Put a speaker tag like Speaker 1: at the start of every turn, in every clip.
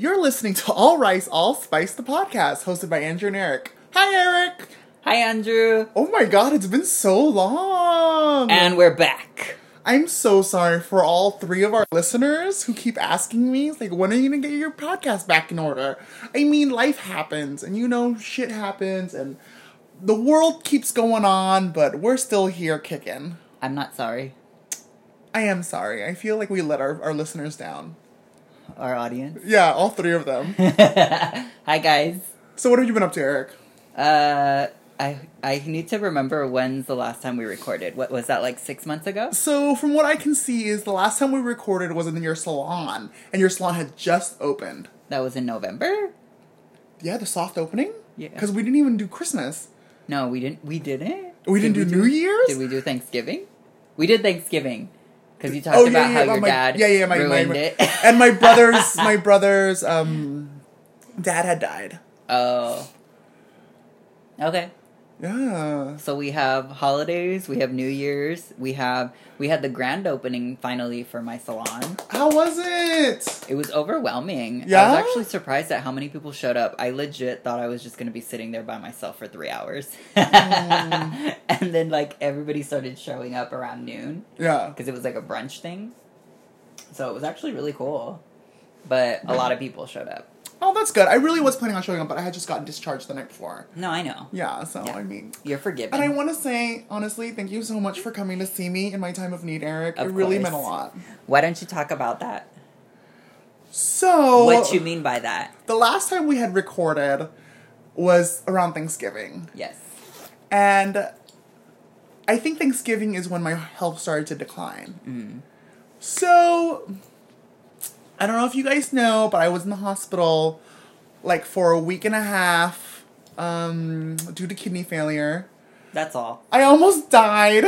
Speaker 1: You're listening to All Rice, All Spice, the podcast, hosted by Andrew and Eric. Hi, Eric.
Speaker 2: Hi, Andrew.
Speaker 1: Oh my god, it's been so long.
Speaker 2: And we're back.
Speaker 1: I'm so sorry for all three of our listeners who keep asking me, like, when are you gonna get your podcast back in order? I mean, life happens, and you know, shit happens, and the world keeps going on, but we're still here kicking.
Speaker 2: I'm not sorry.
Speaker 1: I am sorry. I feel like we let our, our listeners down.
Speaker 2: Our audience.
Speaker 1: Yeah, all three of them.
Speaker 2: Hi, guys.
Speaker 1: so, what have you been up to, Eric?
Speaker 2: Uh, I I need to remember when's the last time we recorded. What was that like six months ago?
Speaker 1: So, from what I can see, is the last time we recorded was in your salon, and your salon had just opened.
Speaker 2: That was in November.
Speaker 1: Yeah, the soft opening.
Speaker 2: Yeah.
Speaker 1: Because we didn't even do Christmas.
Speaker 2: No, we didn't. We didn't.
Speaker 1: We didn't
Speaker 2: Did
Speaker 1: do New Year's?
Speaker 2: Did we do Thanksgiving? We did Thanksgiving because you talked
Speaker 1: Oh, yeah,
Speaker 2: about
Speaker 1: yeah,
Speaker 2: how
Speaker 1: about
Speaker 2: your
Speaker 1: my-
Speaker 2: dad
Speaker 1: yeah, yeah, my- my-
Speaker 2: ruined
Speaker 1: my-
Speaker 2: it.
Speaker 1: and my brother's my brother's um dad had died.
Speaker 2: oh. Okay.
Speaker 1: Yeah.
Speaker 2: So we have holidays, we have New Year's, we have we had the grand opening finally for my salon.
Speaker 1: How was it?
Speaker 2: It was overwhelming.
Speaker 1: Yeah.
Speaker 2: I was actually surprised at how many people showed up. I legit thought I was just gonna be sitting there by myself for three hours.
Speaker 1: Mm.
Speaker 2: and then like everybody started showing up around noon
Speaker 1: Yeah.
Speaker 2: because it was like a brunch thing. So it was actually really cool. But a lot of people showed up.
Speaker 1: Oh, that's good. I really was planning on showing up, but I had just gotten discharged the night before.
Speaker 2: No, I know.
Speaker 1: Yeah, so
Speaker 2: Yeah.
Speaker 1: I mean.
Speaker 2: You're forgiven.
Speaker 1: And I want to say, honestly, thank you so much for coming to see me in my time of need, Eric.
Speaker 2: Of
Speaker 1: it really
Speaker 2: course.
Speaker 1: meant a lot.
Speaker 2: Why don't you talk about that?
Speaker 1: So,
Speaker 2: what you mean by that?
Speaker 1: the last time we had recorded was around Thanksgiving.
Speaker 2: Yes.
Speaker 1: And I think Thanksgiving is when my health started to decline.
Speaker 2: Mm.
Speaker 1: So, I don't know if you guys know, but I was in the hospital like for a week and a half um, due to kidney failure.
Speaker 2: That's all.
Speaker 1: I almost died,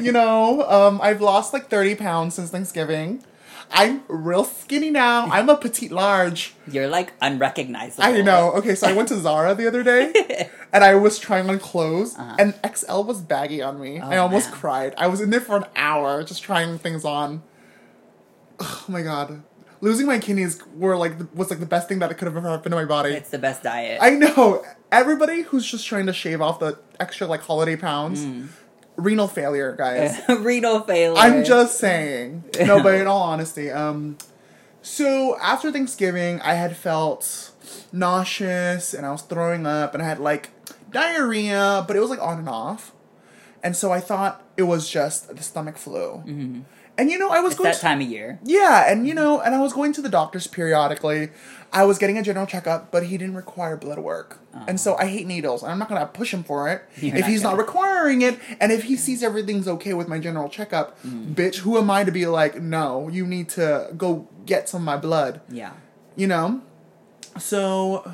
Speaker 1: you know. Um, I've lost like 30 pounds since Thanksgiving. I'm real skinny now. I'm a petite large.
Speaker 2: You're like unrecognizable.
Speaker 1: I know. Okay, so I went to Zara the other day and I was trying on clothes
Speaker 2: Uh-huh.
Speaker 1: and XL was baggy on me. I
Speaker 2: Oh,
Speaker 1: almost
Speaker 2: man.
Speaker 1: cried. I was in there for an hour just trying things on. Oh my god. Losing my kidneys were like the, was like the best thing that could have ever happened to my body.
Speaker 2: It's the best diet.
Speaker 1: I know. Everybody who's just trying to shave off the extra like holiday pounds,
Speaker 2: Mm.
Speaker 1: renal failure, guys.
Speaker 2: Renal failure.
Speaker 1: I'm just saying. No, but in all honesty, um, so after Thanksgiving, I had felt nauseous and I was throwing up and I had like diarrhea, but it was like on and off. And so I thought it was just the stomach flu. Mm-hmm. And you know, I was
Speaker 2: It's
Speaker 1: going
Speaker 2: that
Speaker 1: to,
Speaker 2: time of year.
Speaker 1: yeah, and you know, and I was going to the doctors periodically. I was getting a general checkup, but he didn't require blood work. And so I hate needles, and I'm not gonna push him for it
Speaker 2: You're
Speaker 1: if
Speaker 2: not
Speaker 1: he's not
Speaker 2: gonna.
Speaker 1: requiring it. And if he sees everything's okay with my general checkup, mm. bitch, who am I to be like, no, you need to go get some of my blood,
Speaker 2: Yeah.
Speaker 1: you know? So,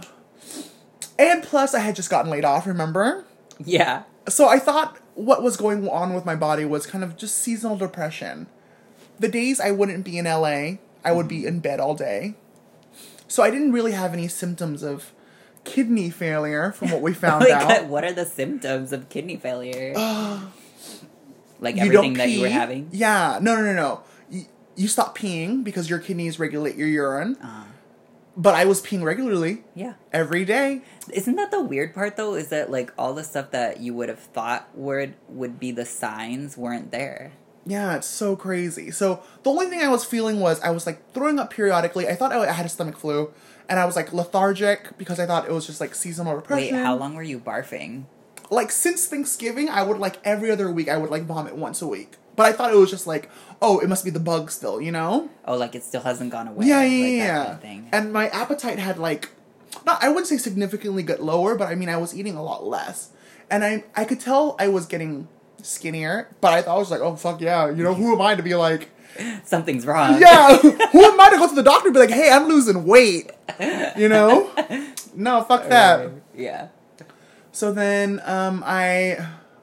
Speaker 1: and plus, I had just gotten laid off, remember?
Speaker 2: Yeah.
Speaker 1: so I thought what was going on with my body was kind of just seasonal depression. The days I wouldn't be in LA, I would be in bed all day. So I didn't really have any symptoms of kidney failure from what we found
Speaker 2: Like,
Speaker 1: out.
Speaker 2: what are the symptoms of kidney failure? like
Speaker 1: You
Speaker 2: everything that you were having?
Speaker 1: Yeah, no, no, no, no. You, you stop peeing because your kidneys regulate your urine.
Speaker 2: Uh,
Speaker 1: But I was peeing regularly
Speaker 2: yeah.
Speaker 1: every day.
Speaker 2: Isn't that the weird part though? Is that like all the stuff that you would have thought would would be the signs weren't there.
Speaker 1: Yeah, it's so crazy. So the only thing I was feeling was I was like throwing up periodically. I thought I had a stomach flu, and I was like lethargic because I thought it was just like seasonal depression.
Speaker 2: Wait, how long were you barfing?
Speaker 1: Like since Thanksgiving, I would like every other week I would like vomit once a week. But I thought it was just like, oh, it must be the bug still, you know?
Speaker 2: Oh, like it still hasn't gone away.
Speaker 1: Yeah, yeah,
Speaker 2: like
Speaker 1: yeah.
Speaker 2: kind of thing.
Speaker 1: And my appetite had like, not I wouldn't say significantly got lower, but I mean I was eating a lot less, and I I could tell I was getting skinnier. But I thought I was like, oh fuck yeah, you know who am I to be like.
Speaker 2: Something's wrong.
Speaker 1: Yeah, who am I to go to the doctor and be like, hey, I'm losing weight? You know? No, fuck that.
Speaker 2: Uh, yeah.
Speaker 1: So then um, I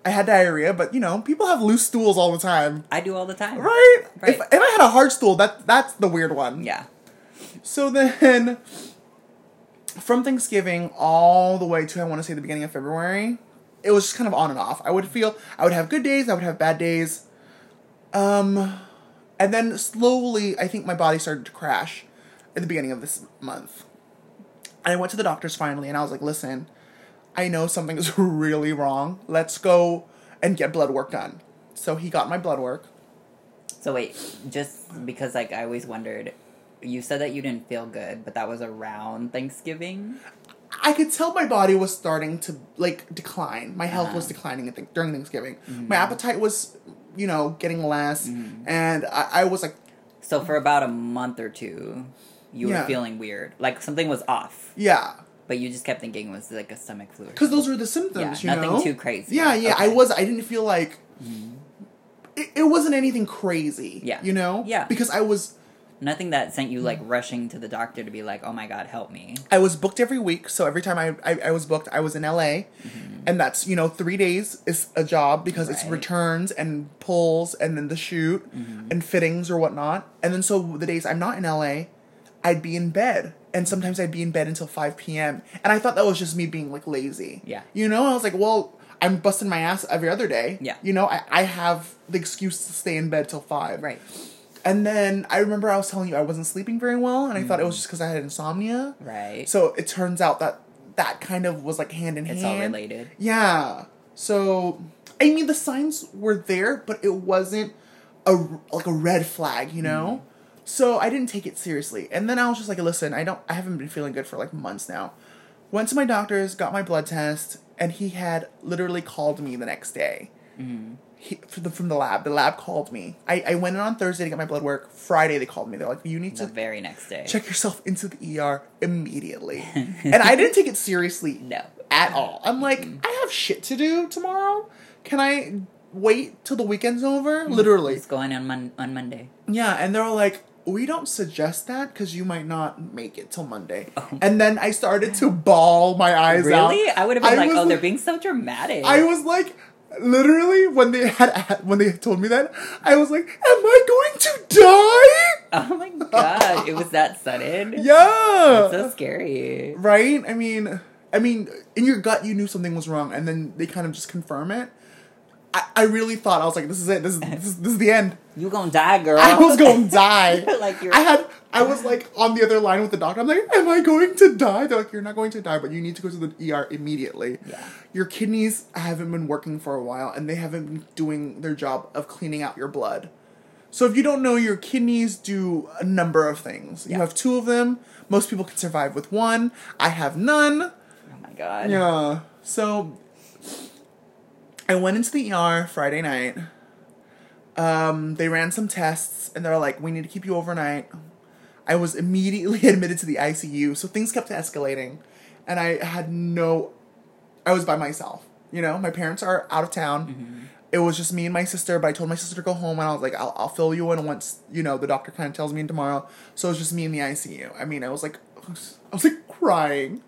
Speaker 1: I had diarrhea, but you know, people have loose stools all the time.
Speaker 2: I do all the time.
Speaker 1: Right?
Speaker 2: Right.
Speaker 1: If, if I had a hard stool, that that's the weird one.
Speaker 2: Yeah.
Speaker 1: So then from Thanksgiving all the way to I want to say the beginning of February, it was just kind of on and off. I would feel I would have good days, I would have bad days. Um and then slowly I think my body started to crash at the beginning of this month. And I went to the doctors finally, and I was like, "Listen, I know something is really wrong. Let's go and get blood work done." So he got my blood work.
Speaker 2: So wait, just because like I always wondered, you said that you didn't feel good, but that was around Thanksgiving.
Speaker 1: I could tell my body was starting to like decline. My health was
Speaker 2: Uh-huh.
Speaker 1: declining I think, during Thanksgiving.
Speaker 2: Mm-hmm.
Speaker 1: My appetite was, you know, getting less, and I, I was like,
Speaker 2: So for about a month or two, you
Speaker 1: Yeah.
Speaker 2: were feeling weird, like something was off,
Speaker 1: yeah,
Speaker 2: but you just kept thinking it was like a stomach flu.
Speaker 1: because those were the symptoms.
Speaker 2: Yeah,
Speaker 1: you
Speaker 2: nothing
Speaker 1: know?
Speaker 2: too crazy.
Speaker 1: Yeah, yeah. I was. I didn't feel like. It, it wasn't anything crazy.
Speaker 2: Yeah.
Speaker 1: You know.
Speaker 2: Yeah.
Speaker 1: Because I was
Speaker 2: Nothing that sent you like rushing to the doctor to be like, "Oh my god, help me."
Speaker 1: I was booked every week, so every time I, I, I was booked, I was in LA, and that's you know three days is a job because it's
Speaker 2: Mm-hmm.
Speaker 1: Returns and pulls and then the shoot
Speaker 2: Mm-hmm.
Speaker 1: and fittings or whatnot, and then so the days I'm not in LA, I'd be in bed, and sometimes I'd be in bed until five p.m. and I thought that was just me being like lazy.
Speaker 2: Yeah.
Speaker 1: you know, I was like, well, I'm busting my ass every other day.
Speaker 2: Yeah.
Speaker 1: you know, I I have the excuse to stay in bed till five.
Speaker 2: Right.
Speaker 1: And then I remember I was telling you I wasn't sleeping very well, and I thought it was mm. just because I had insomnia.
Speaker 2: Right.
Speaker 1: So it turns out that that kind of was like hand in
Speaker 2: it's
Speaker 1: hand.
Speaker 2: all related.
Speaker 1: Yeah. So I mean the signs were there, but it wasn't a like a red flag, you know. Mm. So I didn't take it seriously, and then I was just like, listen, I don't, I haven't been feeling good for like months now. Went to my doctor's, got my blood test, and he had literally called me the next day. Mm. He, from the from the lab, the lab called me. I, I went in on Thursday to get my blood work. Friday they called me. They're like, you need
Speaker 2: The
Speaker 1: to
Speaker 2: very next day.
Speaker 1: check yourself into the ER immediately. and I didn't take it seriously
Speaker 2: No.
Speaker 1: at all. I'm like, I have shit to do tomorrow. Can I wait till the weekend's over? Literally.
Speaker 2: It's going on mon- on Monday.
Speaker 1: Yeah, and they're like, we don't suggest that because you might not make it till Monday.
Speaker 2: Oh.
Speaker 1: And then I started to bawl my eyes out.
Speaker 2: Really? I would have been
Speaker 1: I
Speaker 2: like, "Oh, they're being so dramatic."
Speaker 1: I was like, literally, when they had when they told me that, I was like, am I going to die?
Speaker 2: oh my god, it was that sudden.
Speaker 1: Yeah.
Speaker 2: so scary.
Speaker 1: right? I mean, I mean, in your gut, you knew something was wrong, and then they kind of just confirm it. I, I really thought I was like, this is it. This is this is, this is the end.
Speaker 2: You gonna die, girl?
Speaker 1: I was to die.
Speaker 2: Like you're-
Speaker 1: I had. I was like on the other line with the doctor. I'm like, am I going to die? They're like, you're not going to die, but you need to go to the ER immediately.
Speaker 2: Yeah.
Speaker 1: Your kidneys haven't been working for a while, and they haven't been doing their job of cleaning out your blood. So if you don't know, your kidneys do a number of things. You have two of them. Most people can survive with one. I have none.
Speaker 2: Oh my god.
Speaker 1: Yeah. So I went into the ER Friday night. Um, they ran some tests and they're like, we need to keep you overnight. I was immediately admitted to the ICU, so things kept escalating. And I had no I was by myself. You know, my parents are out of town. It was just me and my sister, but I told my sister to go home and I was like, I'll, I'll fill you in once, you know, the doctor kind of tells me tomorrow. So it was just me in the ICU. I mean, I was like, I was like crying.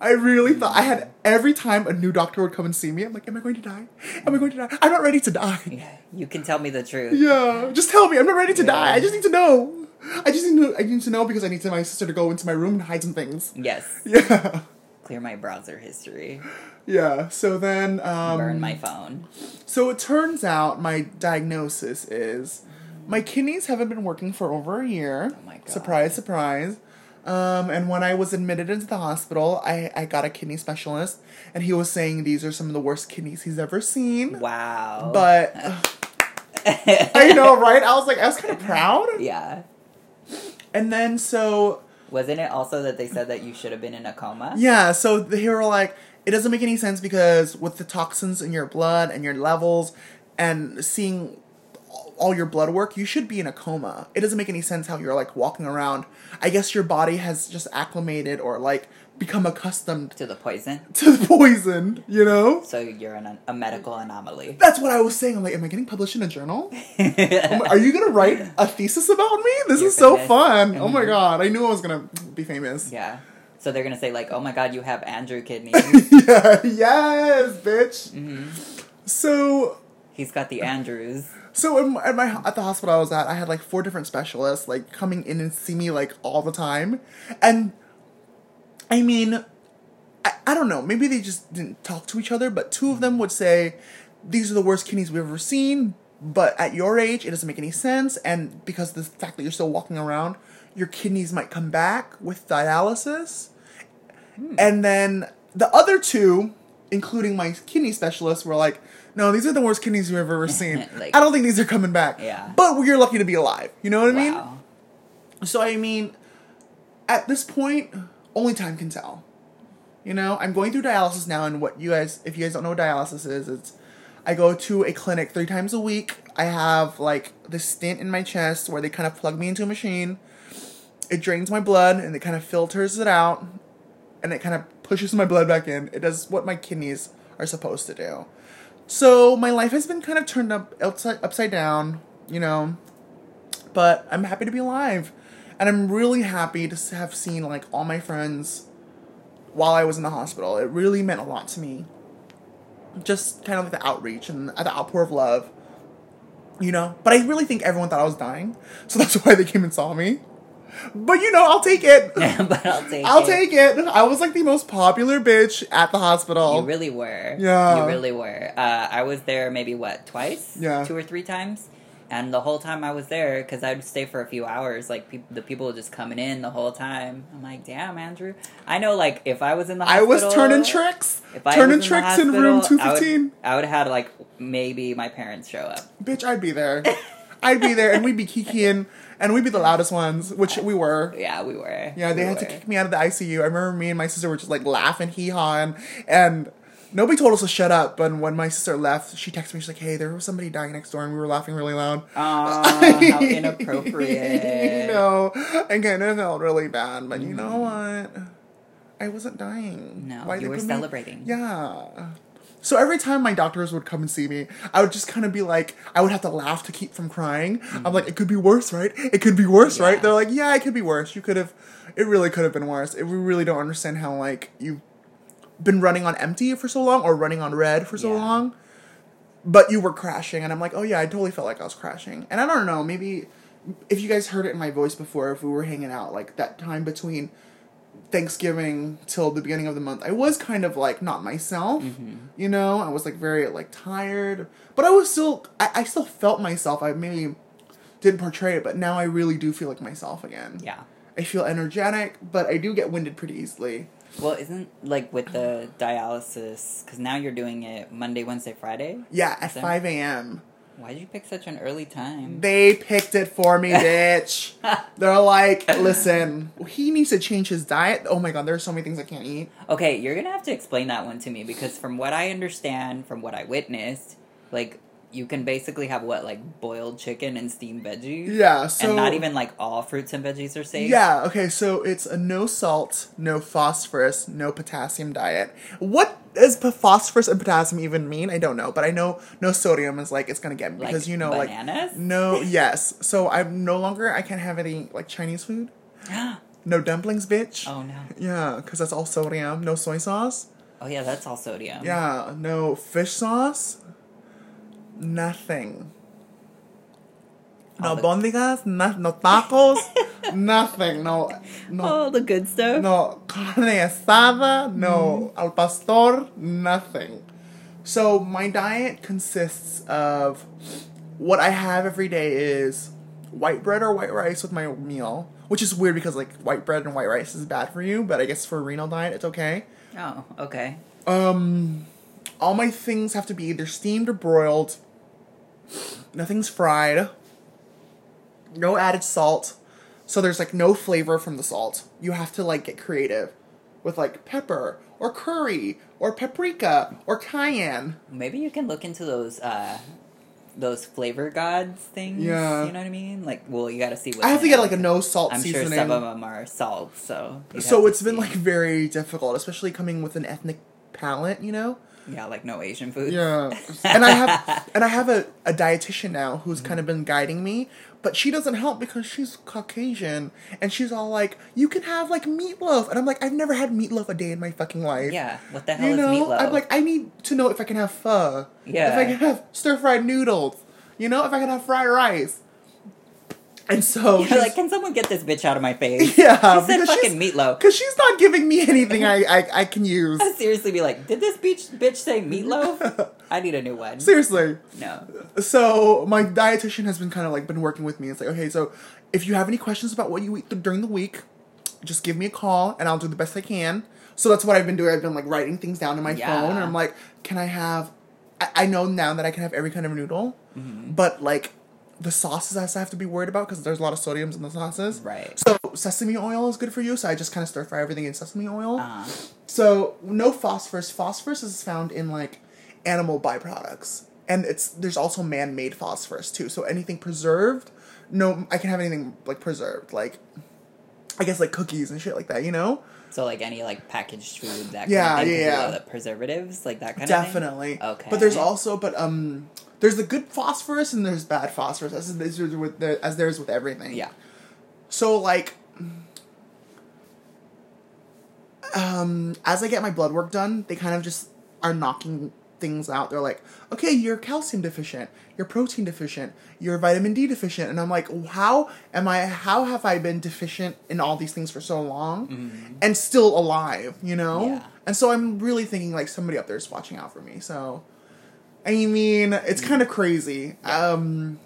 Speaker 1: I really thought I had every time a new doctor would come and see me, I'm like, am I going to die? Am I going to die? I'm not ready to die.
Speaker 2: Yeah, you can tell me the truth.
Speaker 1: Yeah, just tell me. I'm not ready to die. I just need to know. I just need to. I need to know because I need to my sister to go into my room and hide some things.
Speaker 2: Yes.
Speaker 1: Yeah,
Speaker 2: Clear my browser history.
Speaker 1: yeah. So then, um,
Speaker 2: Burn my phone.
Speaker 1: so it turns out my diagnosis is my kidneys haven't been working for over a year.
Speaker 2: Oh my God.
Speaker 1: Surprise, surprise. Um, and when I was admitted into the hospital, I, I got a kidney specialist, and he was saying these are some of the worst kidneys he's ever seen.
Speaker 2: Wow.
Speaker 1: But I know, right? I was like, I was kind of proud.
Speaker 2: yeah.
Speaker 1: And then so
Speaker 2: Wasn't it also that they said that you should have been in a coma?
Speaker 1: Yeah, so they were like, it doesn't make any sense because with the toxins in your blood and your levels and seeing all your blood work, you should be in a coma. It doesn't make any sense how you're like walking around. I guess your body has just acclimated or like become accustomed
Speaker 2: To the poison.
Speaker 1: to the poison, you know?
Speaker 2: So you're an, a medical anomaly.
Speaker 1: That's what I was saying. I'm like, am I getting published in a journal? Are you gonna write a thesis about me? This
Speaker 2: You're
Speaker 1: is so fun. Oh my
Speaker 2: Mhm.
Speaker 1: god, I knew I was gonna be famous.
Speaker 2: yeah. So they're gonna say like, "Oh my God, you have Andrew kidneys."
Speaker 1: yeah, yes, bitch.
Speaker 2: hmm
Speaker 1: So
Speaker 2: He's got the Andrews.
Speaker 1: So in, at my at the hospital I was at, I had like four different specialists like coming in and see me like all the time, and I mean, I, I don't know, maybe they just didn't talk to each other, but two of them would say, "These are the worst kidneys we've ever seen." But at your age, it doesn't make any sense, and because the fact that you're still walking around, your kidneys might come back with dialysis. Hmm. And then the other two, including my kidney specialist, were like, no, these are the worst kidneys you've ever seen.
Speaker 2: Like-
Speaker 1: I don't think these are coming back.
Speaker 2: Yeah.
Speaker 1: But we're lucky to be alive. You know what I mean? So I mean, at this point, only time can tell. You know, I'm going through dialysis now, and what you guys, if you guys don't know what dialysis is, it's I go to a clinic three times a week. I have like this stint in my chest where they kind of plug me into a machine. It drains my blood and it kind of filters it out, and it kind of pushes my blood back in. It does what my kidneys are supposed to do. So my life has been kind of turned up upside upside down, you know. But I'm happy to be alive, and I'm really happy to have seen like all my friends while I was in the hospital. It really meant a lot to me. Just kind of like the outreach and the outpour of love, you know. But I really think everyone thought I was dying, so that's why they came and saw me. But you know, I'll take it.
Speaker 2: but I'll take
Speaker 1: I'll
Speaker 2: it.
Speaker 1: take it. I was like the most popular bitch at the hospital.
Speaker 2: You really were.
Speaker 1: Yeah.
Speaker 2: You really were. Uh, I was there maybe what twice?
Speaker 1: Yeah.
Speaker 2: Two or three times. And the whole time I was there, because I'd stay for a few hours, like peop the people were just coming in the whole time. I'm like, damn, Andrew. I know, like, if I was in the
Speaker 1: I was turning tricks.
Speaker 2: If I
Speaker 1: turning
Speaker 2: was in
Speaker 1: tricks
Speaker 2: the
Speaker 1: in room two fifteen.
Speaker 2: I would- I would have had like maybe my parents show up.
Speaker 1: Bitch, I'd be there. I'd be there, and we'd be kikiing, and we'd be the loudest ones, which we were.
Speaker 2: Yeah, we were.
Speaker 1: Yeah, they
Speaker 2: We
Speaker 1: had to kick me out of the ICU. I remember me and my sister were just like laughing, hee hawing, and nobody told us to shut up. But when my sister left, she texted me. She's like, "Hey, there was somebody dying next door," and we were laughing really loud.
Speaker 2: Aw, how inappropriate.
Speaker 1: you know, I kind of felt really bad, but you know
Speaker 2: Mm.
Speaker 1: what? I wasn't dying.
Speaker 2: No,
Speaker 1: Why'd
Speaker 2: you were
Speaker 1: put me-
Speaker 2: celebrating.
Speaker 1: Yeah. So every time my doctors would come and see me, I would just kind of be like, I would have to laugh to keep from crying. I'm like, it could be worse, right? It could be worse,
Speaker 2: Yeah.
Speaker 1: right? They're like, yeah, it could be worse. You could have, it really could have been worse. It, we really don't understand how like you've been running on empty for so long or running on red for so
Speaker 2: Yeah.
Speaker 1: long, but you were crashing, and I'm like, oh yeah, I totally felt like I was crashing. And I don't know, maybe if you guys heard it in my voice before, if we were hanging out, like that time between Thanksgiving till the beginning of the month, I was kind of like not myself. Mm-hmm. You know, I was like very like tired, but I was still, I, I still felt myself. I maybe didn't portray it, but now I really do feel like myself again.
Speaker 2: Yeah.
Speaker 1: I feel energetic, but I do get winded pretty easily.
Speaker 2: Well, isn't like with the dialysis because now you're doing it Monday, Wednesday, Friday.
Speaker 1: Yeah, at 5 a.m.
Speaker 2: Why did you pick such an early time?
Speaker 1: They picked it for me, bitch. They're like, listen, he needs to change his diet. Oh my god, there's so many things I can't eat.
Speaker 2: Okay, you're gonna have to explain that one to me because from what I understand, from what I witnessed, like you can basically have what like boiled chicken and steamed veggies,
Speaker 1: Yeah, so
Speaker 2: and not even like all fruits and veggies are safe.
Speaker 1: Yeah, okay, so it's a no salt, no phosphorus, no potassium diet. What does phosphorus and potassium even mean? I don't know, but I know no sodium is like it's gonna get me
Speaker 2: Like
Speaker 1: because you know
Speaker 2: bananas?
Speaker 1: like no yes. So I'm no longer I can't have any like Chinese food. Yeah. No dumplings, bitch.
Speaker 2: oh no.
Speaker 1: Yeah, because that's all sodium. No soy sauce.
Speaker 2: Oh yeah, that's all sodium.
Speaker 1: Yeah, no fish sauce. Nothing. No
Speaker 2: All the-
Speaker 1: bondigas, no, no tacos, nothing. No, no,
Speaker 2: All the good stuff.
Speaker 1: no carne asada, no al pastor, nothing. So my diet consists of what I have every day is white bread or white rice with my meal, which is weird because like white bread and white rice is bad for you, but I guess for a renal diet it's okay.
Speaker 2: Oh, okay.
Speaker 1: Um, all my things have to be either steamed or broiled. Nothing's fried. No added salt. So there's like no flavor from the salt. You have to like get creative with like pepper or curry or paprika or cayenne.
Speaker 2: Maybe you can look into those uh those flavor gods things.
Speaker 1: Yeah.
Speaker 2: You know what I mean? Like, well, you got to see what
Speaker 1: I have to get like a no salt
Speaker 2: I'm sure some of them are salt, so.
Speaker 1: so it's been
Speaker 2: see.
Speaker 1: like very difficult, especially coming with an ethnic palate, you know?
Speaker 2: Yeah, like no Asian food.
Speaker 1: Yeah. and I have and I have a, a dietitian now who's kind of been guiding me, but she doesn't help because she's Caucasian and she's all like, You can have like meatloaf and I'm like, I've never had meatloaf a day in my fucking life.
Speaker 2: Yeah, what the hell
Speaker 1: You
Speaker 2: is
Speaker 1: know?
Speaker 2: meatloaf?
Speaker 1: I'm like, I need to know if I can have pho.
Speaker 2: Yeah.
Speaker 1: If I can have stir fried noodles. You know, if I can have fried rice. And so
Speaker 2: You're like, can someone get this bitch out of my face?
Speaker 1: Yeah,
Speaker 2: she said fucking meatloaf.
Speaker 1: Cause she's not giving me anything I, I, I can use.
Speaker 2: I'd seriously be like, did this bitch bitch say meatloaf? I need a new one.
Speaker 1: Seriously.
Speaker 2: No.
Speaker 1: So my dietitian has been kind of like been working with me. It's like, okay, so if you have any questions about what you eat th- during the week, just give me a call and I'll do the best I can. So that's what I've been doing. I've been like writing things down in my
Speaker 2: Yeah.
Speaker 1: phone and I'm like, can I have I, I know now that I can have every kind of noodle,
Speaker 2: Mm-hmm.
Speaker 1: but like the sauces I have to be worried about because there's a lot of sodiums in the sauces.
Speaker 2: Right.
Speaker 1: So sesame oil is good for you. So I just kind of stir fry everything in sesame oil.
Speaker 2: Uh,
Speaker 1: So no phosphorus. Phosphorus is found in like animal byproducts, and it's there's also man-made phosphorus too. So anything preserved, no, I can have anything like preserved, like I guess like cookies and shit like that. You know,
Speaker 2: so like any like packaged food that
Speaker 1: Yeah,
Speaker 2: kind of thing,
Speaker 1: yeah.
Speaker 2: the preservatives like that kind
Speaker 1: definitely.
Speaker 2: of thing. Definitely. Okay.
Speaker 1: But there's also but um there's the good phosphorus and there's bad phosphorus as there's with the, as there's with everything.
Speaker 2: yeah.
Speaker 1: So like um as I get my blood work done, they kind of just are knocking things out. They're like, "Okay, you're calcium deficient, you're protein deficient, you're vitamin D deficient." And I'm like, "How am I how have I been deficient in all these things for so long and still alive, you know?"
Speaker 2: Mm-hmm. Yeah.
Speaker 1: And so I'm really thinking like somebody up there is watching out for me. So I mean, it's
Speaker 2: Mm.
Speaker 1: kind of crazy. Um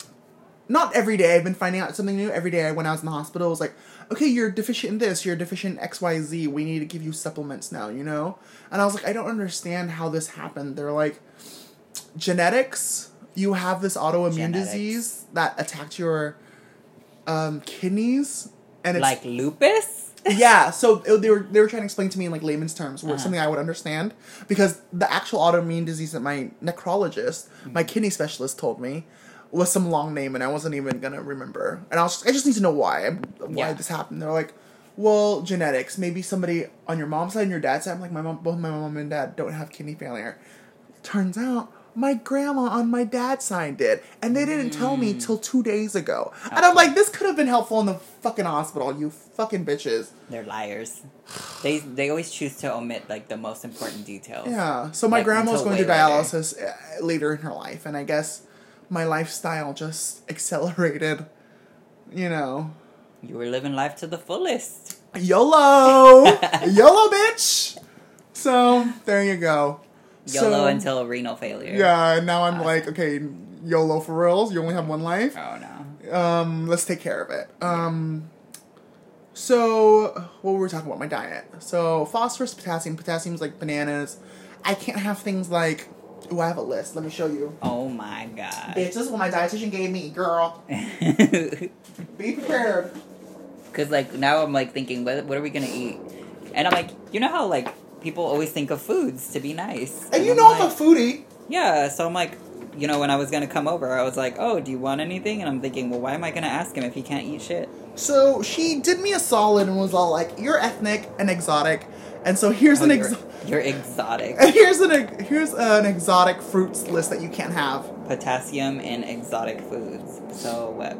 Speaker 1: not every day I've been finding out something new. Every day when I was in the hospital, it was like, okay, you're deficient in this, you're deficient in XYZ, we need to give you supplements now, you know? And I was like, I don't understand how this happened. They're like, genetics, you have this autoimmune
Speaker 2: Genetics.
Speaker 1: disease that attacked your um, kidneys. And it's
Speaker 2: like lupus.
Speaker 1: Yeah, so it- they were they were trying to explain to me in like layman's terms, where
Speaker 2: Uh-huh.
Speaker 1: something I would understand, because the actual autoimmune disease that my nephrologist, my kidney specialist, told me was some long name, and I wasn't even gonna remember. And I was just, I just need to know why why
Speaker 2: Yeah.
Speaker 1: this happened. They're like, well, genetics. Maybe somebody on your mom's side and your dad's side. I'm like my mom, both my mom and dad don't have kidney failure. Turns out. My grandma on my dad's side did, and they didn't tell me till two days ago. And I'm like, this could have been helpful in the fucking hospital, you fucking bitches.
Speaker 2: They're liars. They they always choose to omit like the most important details.
Speaker 1: Yeah. So my
Speaker 2: Like,
Speaker 1: grandma was going through
Speaker 2: way later.
Speaker 1: dialysis uh, later in her life, and I guess my lifestyle just accelerated. You know,
Speaker 2: You were living life to the fullest.
Speaker 1: YOLO, YOLO, bitch. So there you go.
Speaker 2: YOLO
Speaker 1: So,
Speaker 2: until renal failure.
Speaker 1: Yeah. and Now I'm like, okay, YOLO for reals. You only have one life.
Speaker 2: Oh no.
Speaker 1: Um, let's take care of it. Um, so what were we talking about? My diet. So phosphorus, potassium. Potassium's like bananas. I can't have things like. Oh, I have a list. Let me show you.
Speaker 2: Oh my god.
Speaker 1: Bitch, this is what my dietitian gave me, girl. Be prepared.
Speaker 2: Cause like now I'm like thinking, what what are we gonna eat? And I'm like, you know how like people always think of foods to be nice.
Speaker 1: And you
Speaker 2: I'm
Speaker 1: know I'm a foodie.
Speaker 2: Yeah, so I'm like, you know, when I was gonna come over, I was like, oh, do you want anything? And I'm thinking, well, why am I gonna ask him if he can't eat shit?
Speaker 1: So she did me a solid and was all like, "You're ethnic and exotic," and so here's
Speaker 2: Oh,
Speaker 1: an ex-
Speaker 2: you're exotic.
Speaker 1: here's an here's an exotic fruits list that you can't have.
Speaker 2: Potassium in exotic foods. So what?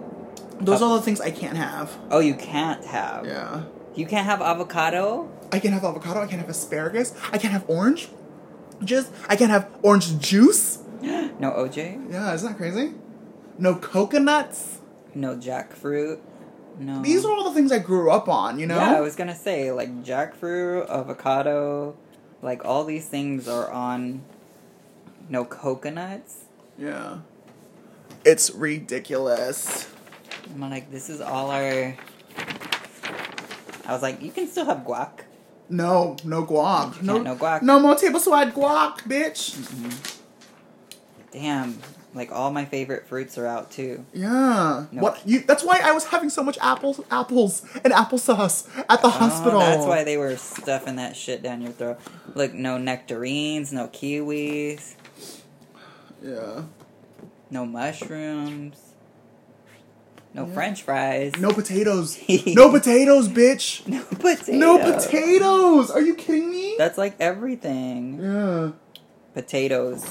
Speaker 1: Those
Speaker 2: Oh.
Speaker 1: are the things I can't have.
Speaker 2: Oh, you can't have.
Speaker 1: Yeah.
Speaker 2: You can't have avocado.
Speaker 1: I can't have avocado. I can't have asparagus. I can't have orange. Just I can't have orange juice.
Speaker 2: no OJ.
Speaker 1: Yeah, isn't that crazy? No coconuts.
Speaker 2: No jackfruit. No.
Speaker 1: These are all the things I grew up on. You know.
Speaker 2: Yeah, I was gonna say like jackfruit, avocado, like all these things are on. No coconuts.
Speaker 1: Yeah. It's ridiculous.
Speaker 2: I'm like, this is all our. I was like, you can still have guac.
Speaker 1: No, no guac. No,
Speaker 2: no guac.
Speaker 1: No more table swag guac, bitch.
Speaker 2: Damn, like all my favorite fruits are out too.
Speaker 1: Yeah.
Speaker 2: No.
Speaker 1: What you? That's why I was having so much apples, apples, and applesauce at the oh, hospital.
Speaker 2: Oh, that's why they were stuffing that shit down your throat. Like no nectarines, no kiwis,
Speaker 1: Yeah.
Speaker 2: no mushrooms, no
Speaker 1: Yeah.
Speaker 2: French fries,
Speaker 1: No potatoes. no potatoes, bitch.
Speaker 2: no potato,
Speaker 1: No potatoes. Are you kidding me?
Speaker 2: That's like everything.
Speaker 1: yeah.
Speaker 2: Potatoes,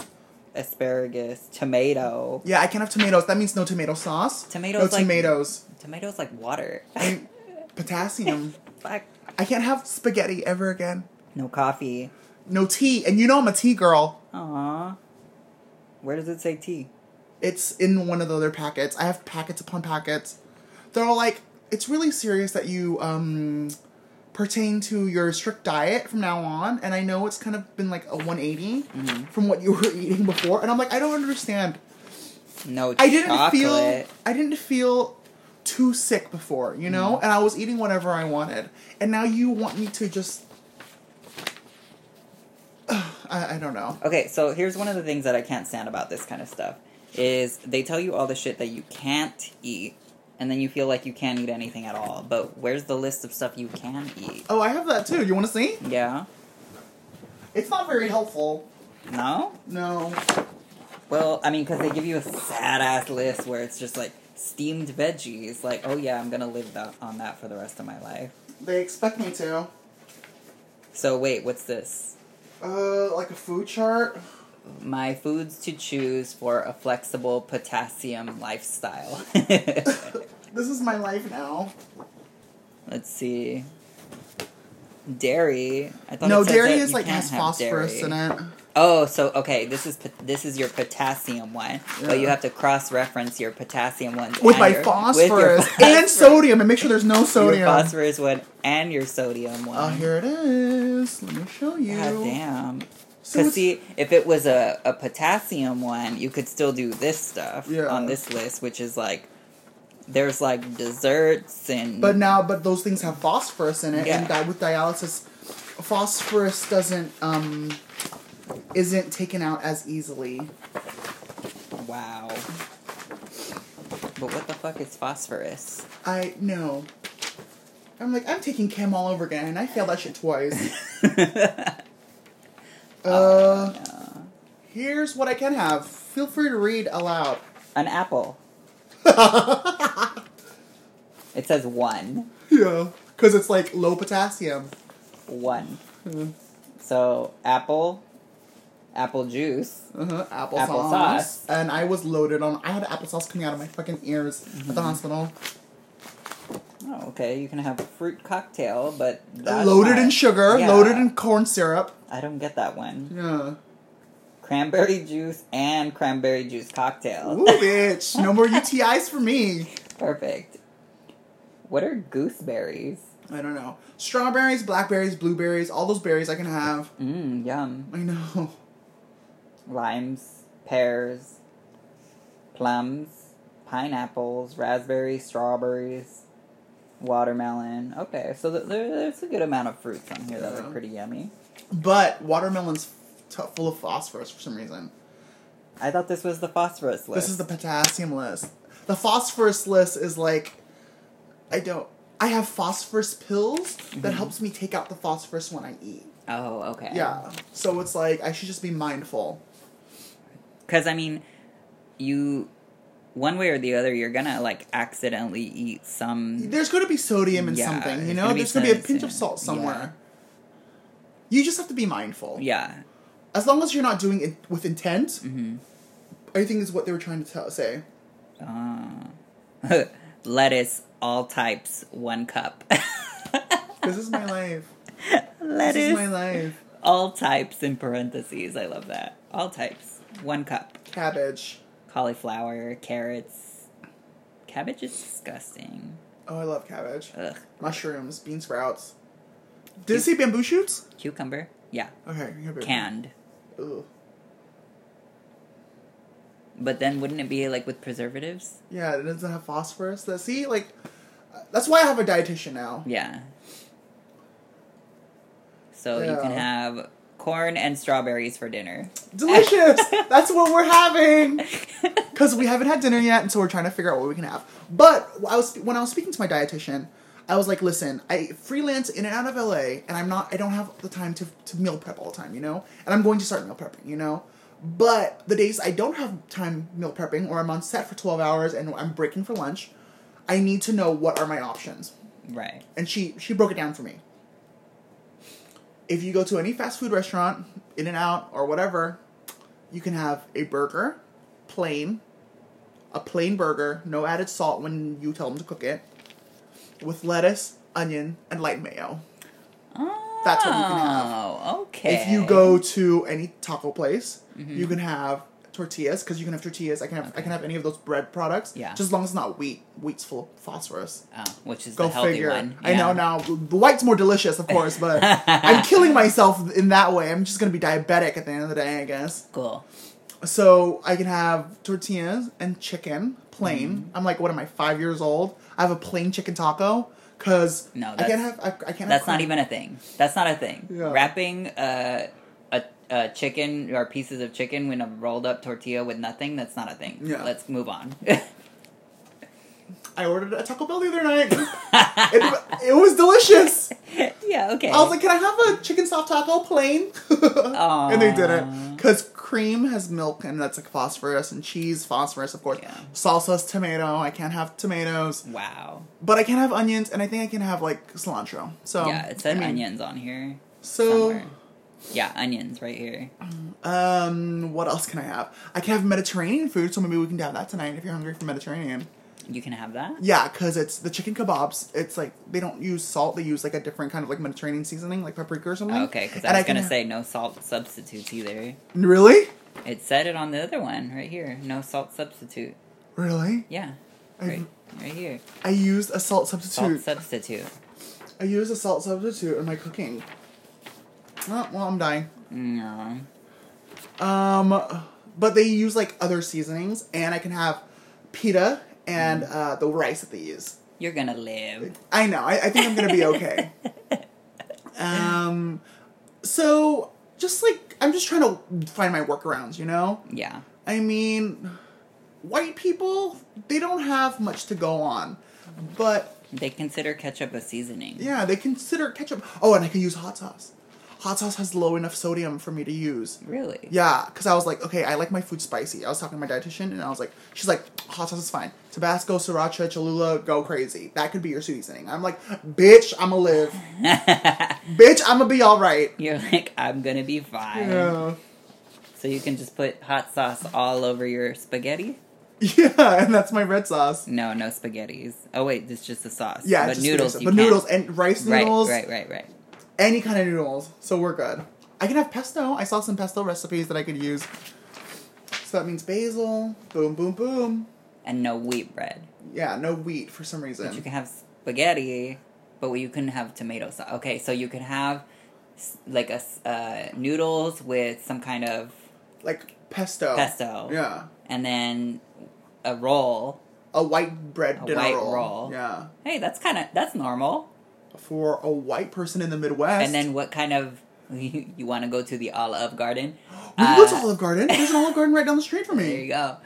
Speaker 2: asparagus, tomato.
Speaker 1: Yeah, I can't have tomatoes. That means no tomato sauce.
Speaker 2: Tomatoes
Speaker 1: No
Speaker 2: like-
Speaker 1: tomatoes.
Speaker 2: Tomatoes like water.
Speaker 1: And potassium.
Speaker 2: Fuck.
Speaker 1: I can't have spaghetti ever again.
Speaker 2: No coffee.
Speaker 1: No tea. And you know I'm a tea girl.
Speaker 2: Aww. Where does it say tea?
Speaker 1: It's in one of the other packets. I have packets upon packets. They're all like, it's really serious that you um pertain to your strict diet from now on. And I know it's kind of been like a 180
Speaker 2: Mm-hmm.
Speaker 1: from what you were eating before. And I'm like, I don't understand.
Speaker 2: No
Speaker 1: I didn't
Speaker 2: chocolate.
Speaker 1: feel I didn't feel too sick before, you know,
Speaker 2: Mm.
Speaker 1: and I was eating whatever I wanted, and now you want me to just. I, I don't know.
Speaker 2: Okay, so here's one of the things that I can't stand about this kind of stuff is they tell you all the shit that you can't eat, and then you feel like you can't eat anything at all. But where's the list of stuff you can eat?
Speaker 1: Oh, I have that too. You want to see?
Speaker 2: Yeah.
Speaker 1: It's not very helpful.
Speaker 2: No.
Speaker 1: No.
Speaker 2: Well, I mean, because they give you a sad ass list where it's just like steamed veggies. Like, oh yeah, I'm gonna live that, on that for the rest of my life.
Speaker 1: They expect me to.
Speaker 2: So wait, what's this?
Speaker 1: Uh, like a food chart.
Speaker 2: My foods to choose for a flexible potassium lifestyle.
Speaker 1: This is my life now.
Speaker 2: Let's see. Dairy. I thought
Speaker 1: no, dairy is like has phosphorus
Speaker 2: dairy.
Speaker 1: in it.
Speaker 2: Oh, so okay, this is this is your potassium one, but you have to cross reference your potassium one
Speaker 1: With my
Speaker 2: your-
Speaker 1: phosphorus
Speaker 2: with
Speaker 1: and sodium, and make sure there's no sodium.
Speaker 2: Your phosphorus one and your sodium oh, one.
Speaker 1: Oh, here it is. Let me show you.
Speaker 2: God damn. Because see, if it was a, a potassium one, you could still do this stuff
Speaker 1: Yeah.
Speaker 2: on this list, which is like there's like desserts and
Speaker 1: But now, but those things have phosphorus in it,
Speaker 2: Yeah.
Speaker 1: and di- with dialysis, phosphorus doesn't um isn't taken out as easily.
Speaker 2: wow. But what the fuck is phosphorus?
Speaker 1: I know. I'm like, I'm taking chem all over again, and I failed that shit twice. Uh,
Speaker 2: Yeah.
Speaker 1: here's what I can have. Feel free to read aloud.
Speaker 2: An apple. It says one.
Speaker 1: Yeah, because it's like low potassium.
Speaker 2: One.
Speaker 1: Uh
Speaker 2: So apple, apple juice.
Speaker 1: uh-huh. Applesauce.
Speaker 2: Applesauce.
Speaker 1: And I was loaded on. I had applesauce coming out of my fucking ears at
Speaker 2: Mm-hmm.
Speaker 1: the hospital.
Speaker 2: Oh, okay. You can have a fruit cocktail, but
Speaker 1: loaded
Speaker 2: not-
Speaker 1: in sugar,
Speaker 2: Yeah.
Speaker 1: loaded in corn syrup.
Speaker 2: I don't get that one.
Speaker 1: Yeah.
Speaker 2: Cranberry juice and cranberry juice cocktail.
Speaker 1: Ooh, bitch. No more UTIs for me.
Speaker 2: Perfect. What are gooseberries?
Speaker 1: I don't know. Strawberries, blackberries, blueberries, all those berries I can have.
Speaker 2: Mmm, yum.
Speaker 1: I know.
Speaker 2: Limes, pears, plums, pineapples, raspberries, strawberries, watermelon. Okay, so th- there, there's a good amount of fruits on here that are pretty yummy.
Speaker 1: But watermelon's t- full of phosphorus for some reason.
Speaker 2: I thought this was the phosphorus list.
Speaker 1: This is the potassium list. The phosphorus list is like, I don't. I have phosphorus pills that
Speaker 2: Mhm.
Speaker 1: helps me take out the phosphorus when I eat.
Speaker 2: Oh, okay.
Speaker 1: Yeah. So it's like I should just be mindful.
Speaker 2: Because, I mean, you. One way or the other, you're gonna, like, accidentally eat some.
Speaker 1: There's to be sodium in
Speaker 2: Yeah,
Speaker 1: something, you know.
Speaker 2: gonna
Speaker 1: There's to be a pinch of salt somewhere. You just have to be mindful.
Speaker 2: Yeah.
Speaker 1: As long as you're not doing it with intent,
Speaker 2: hmm
Speaker 1: I think is what they were trying to tell, say.
Speaker 2: Uh, lettuce, all types, one cup.
Speaker 1: This is my life.
Speaker 2: lettuce,
Speaker 1: This is my life.
Speaker 2: all types in parentheses. I love that. All types, one cup.
Speaker 1: Cabbage.
Speaker 2: Cauliflower, carrots. Cabbage is disgusting.
Speaker 1: Oh, I love cabbage.
Speaker 2: Ugh.
Speaker 1: Mushrooms, bean sprouts. Did it say bamboo shoots?
Speaker 2: Cucumber, yeah,
Speaker 1: Okay. you
Speaker 2: canned.
Speaker 1: Ugh.
Speaker 2: But then wouldn't it be like with preservatives?
Speaker 1: Yeah, it doesn't have phosphorus. That see, like, that's why I have a dietitian now.
Speaker 2: Yeah. So you can have corn and strawberries for dinner.
Speaker 1: Delicious. that's what we're having. Because we haven't had dinner yet, and so we're trying to figure out what we can have. But I was when I was speaking to my dietitian, I was like, "Listen, I freelance in and out of LA, and I'm not. I don't have the time to to meal prep all the time, you know. And I'm going to start meal prepping, you know. But the days I don't have time meal prepping, or I'm on set for twelve hours and I'm breaking for lunch, I need to know what are my options.
Speaker 2: Right.
Speaker 1: And she she broke it down for me. If you go to any fast food restaurant, In and Out or whatever, you can have a burger, plain, a plain burger, no added salt when you tell them to cook it, with lettuce, onion, and light mayo.
Speaker 2: Oh,
Speaker 1: That's what you can have.
Speaker 2: okay.
Speaker 1: If you go to any taco place,
Speaker 2: Mhm.
Speaker 1: you can have tortillas because you can have tortillas. I can have I can have any of those bread products.
Speaker 2: Yeah.
Speaker 1: Just as long as it's not wheat. Wheat's full of phosphorus.
Speaker 2: Oh, which is
Speaker 1: Go
Speaker 2: the healthy
Speaker 1: figure.
Speaker 2: one.
Speaker 1: I know now the white's more delicious, of course, but I'm killing myself in that way. I'm just gonna be diabetic at the end of the day, I guess.
Speaker 2: Cool.
Speaker 1: So I can have tortillas and chicken, plain.
Speaker 2: Mm-hmm.
Speaker 1: I'm like, what am I, five years old? I have a plain chicken taco because
Speaker 2: No,
Speaker 1: I can't have. I, I can't.
Speaker 2: That's not even a thing. That's not a thing.
Speaker 1: Yeah.
Speaker 2: Wrapping uh, a chicken or pieces of chicken in a rolled up tortilla with nothing. That's not a thing.
Speaker 1: Yeah.
Speaker 2: Let's move on.
Speaker 1: I ordered a Taco Bell the other night. it, it was delicious.
Speaker 2: yeah. Okay.
Speaker 1: I was like, "Can I have a chicken soft taco plain?" and they didn't because cream has milk and that's like phosphorus and cheese phosphorus, of course.
Speaker 2: Yeah.
Speaker 1: Salsa's tomato. I can't have tomatoes,
Speaker 2: wow.
Speaker 1: but I can have onions, and I think I can have like cilantro. So
Speaker 2: yeah, it said
Speaker 1: I mean,
Speaker 2: onions on here.
Speaker 1: So.
Speaker 2: somewhere. Yeah, onions right here.
Speaker 1: Um, what else can I have? I can have Mediterranean food, so maybe we can have that tonight if you're hungry for Mediterranean.
Speaker 2: You can have that.
Speaker 1: Yeah, because it's the chicken kebabs. It's like they don't use salt; they use like a different kind of like Mediterranean seasoning, like paprika or something.
Speaker 2: Okay, because
Speaker 1: And
Speaker 2: I was
Speaker 1: can
Speaker 2: gonna
Speaker 1: have-
Speaker 2: say no salt substitutes either.
Speaker 1: Really,
Speaker 2: It said it on the other one right here. No salt substitute.
Speaker 1: really.
Speaker 2: Yeah,
Speaker 1: I-
Speaker 2: right, right here.
Speaker 1: I used a salt
Speaker 2: Salt
Speaker 1: substitute.
Speaker 2: substitute.
Speaker 1: I used a salt substitute in my cooking. Oh, well, I'm dying.
Speaker 2: No.
Speaker 1: Um, but they use like other seasonings, and I can have pita and uh, the rice that they use.
Speaker 2: You're gonna live.
Speaker 1: I know. I, I think I'm gonna be okay. um, so just like I'm just trying to find my workarounds. You know,
Speaker 2: Yeah.
Speaker 1: I mean, white people they don't have much to go on, but
Speaker 2: They consider ketchup a seasoning.
Speaker 1: yeah, they consider ketchup. Oh, and I can use hot sauce. Hot sauce has low enough sodium for me to use.
Speaker 2: Really?
Speaker 1: Yeah, because I was like, okay, I like my food spicy. I was talking to my dietitian, and I was like, she's like, hot sauce is fine. Tabasco, sriracha, Cholula, go crazy. That could be your seasoning. I'm like, bitch, I'ma live. bitch, I'ma be all right.
Speaker 2: You're like, I'm gonna be fine.
Speaker 1: Yeah.
Speaker 2: So you can just put hot sauce all over your spaghetti?
Speaker 1: Yeah, and that's my red sauce.
Speaker 2: No, no spaghettis. Oh wait, it's just the sauce.
Speaker 1: Yeah,
Speaker 2: but
Speaker 1: just
Speaker 2: noodles.
Speaker 1: But
Speaker 2: can't.
Speaker 1: noodles and rice noodles.
Speaker 2: Right,
Speaker 1: noodles,
Speaker 2: right, right, right.
Speaker 1: Any kind of noodles. So we're good. I can have pesto. I saw some pesto recipes that I could use. So that means basil. Boom, boom, boom.
Speaker 2: And no wheat bread.
Speaker 1: Yeah, no wheat for some reason.
Speaker 2: But you can have spaghetti, but you couldn't have tomato sauce. Okay, so you could have like a uh, noodles with some kind of
Speaker 1: Like pesto.
Speaker 2: pesto,
Speaker 1: Yeah.
Speaker 2: and then a roll.
Speaker 1: A white bread
Speaker 2: A
Speaker 1: dinner
Speaker 2: white
Speaker 1: roll.
Speaker 2: roll.
Speaker 1: Yeah.
Speaker 2: Hey, that's kind of that's normal.
Speaker 1: For a white person in the Midwest.
Speaker 2: And then what kind of you, want to go to the Olive Garden?
Speaker 1: we can go to
Speaker 2: Uh,
Speaker 1: Olive Garden. There's an Olive Garden right down the street from me.
Speaker 2: There you go.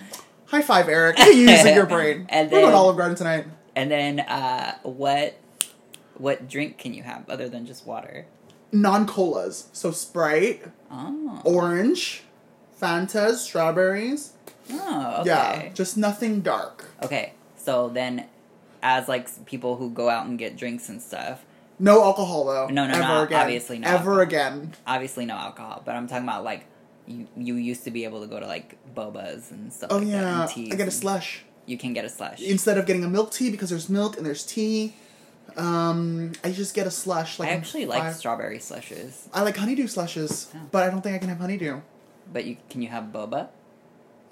Speaker 1: High five, Eric. You're using your brain.
Speaker 2: And
Speaker 1: We're going to Olive Garden tonight.
Speaker 2: And then uh, what what drink can you have other than just water?
Speaker 1: Non colas. So Sprite,
Speaker 2: Oh,
Speaker 1: orange, Fantas, strawberries.
Speaker 2: oh, okay.
Speaker 1: Yeah, just nothing dark.
Speaker 2: Okay, so then, as like people who go out and get drinks and stuff,
Speaker 1: No alcohol though.
Speaker 2: No, no,
Speaker 1: Ever
Speaker 2: no,
Speaker 1: again.
Speaker 2: obviously no
Speaker 1: Ever
Speaker 2: alcohol.
Speaker 1: again.
Speaker 2: obviously no alcohol, but I'm talking about like you you used to be able to go to like bobas and stuff
Speaker 1: Oh
Speaker 2: like that.
Speaker 1: yeah, I get a slush
Speaker 2: You can get a slush.
Speaker 1: instead of getting a milk tea because there's milk and there's tea. Um, I just get a slush. Like
Speaker 2: I actually like
Speaker 1: five-
Speaker 2: strawberry slushes,
Speaker 1: I like honeydew slushes,
Speaker 2: Oh.
Speaker 1: but I don't think I can have honeydew.
Speaker 2: but you can you have boba?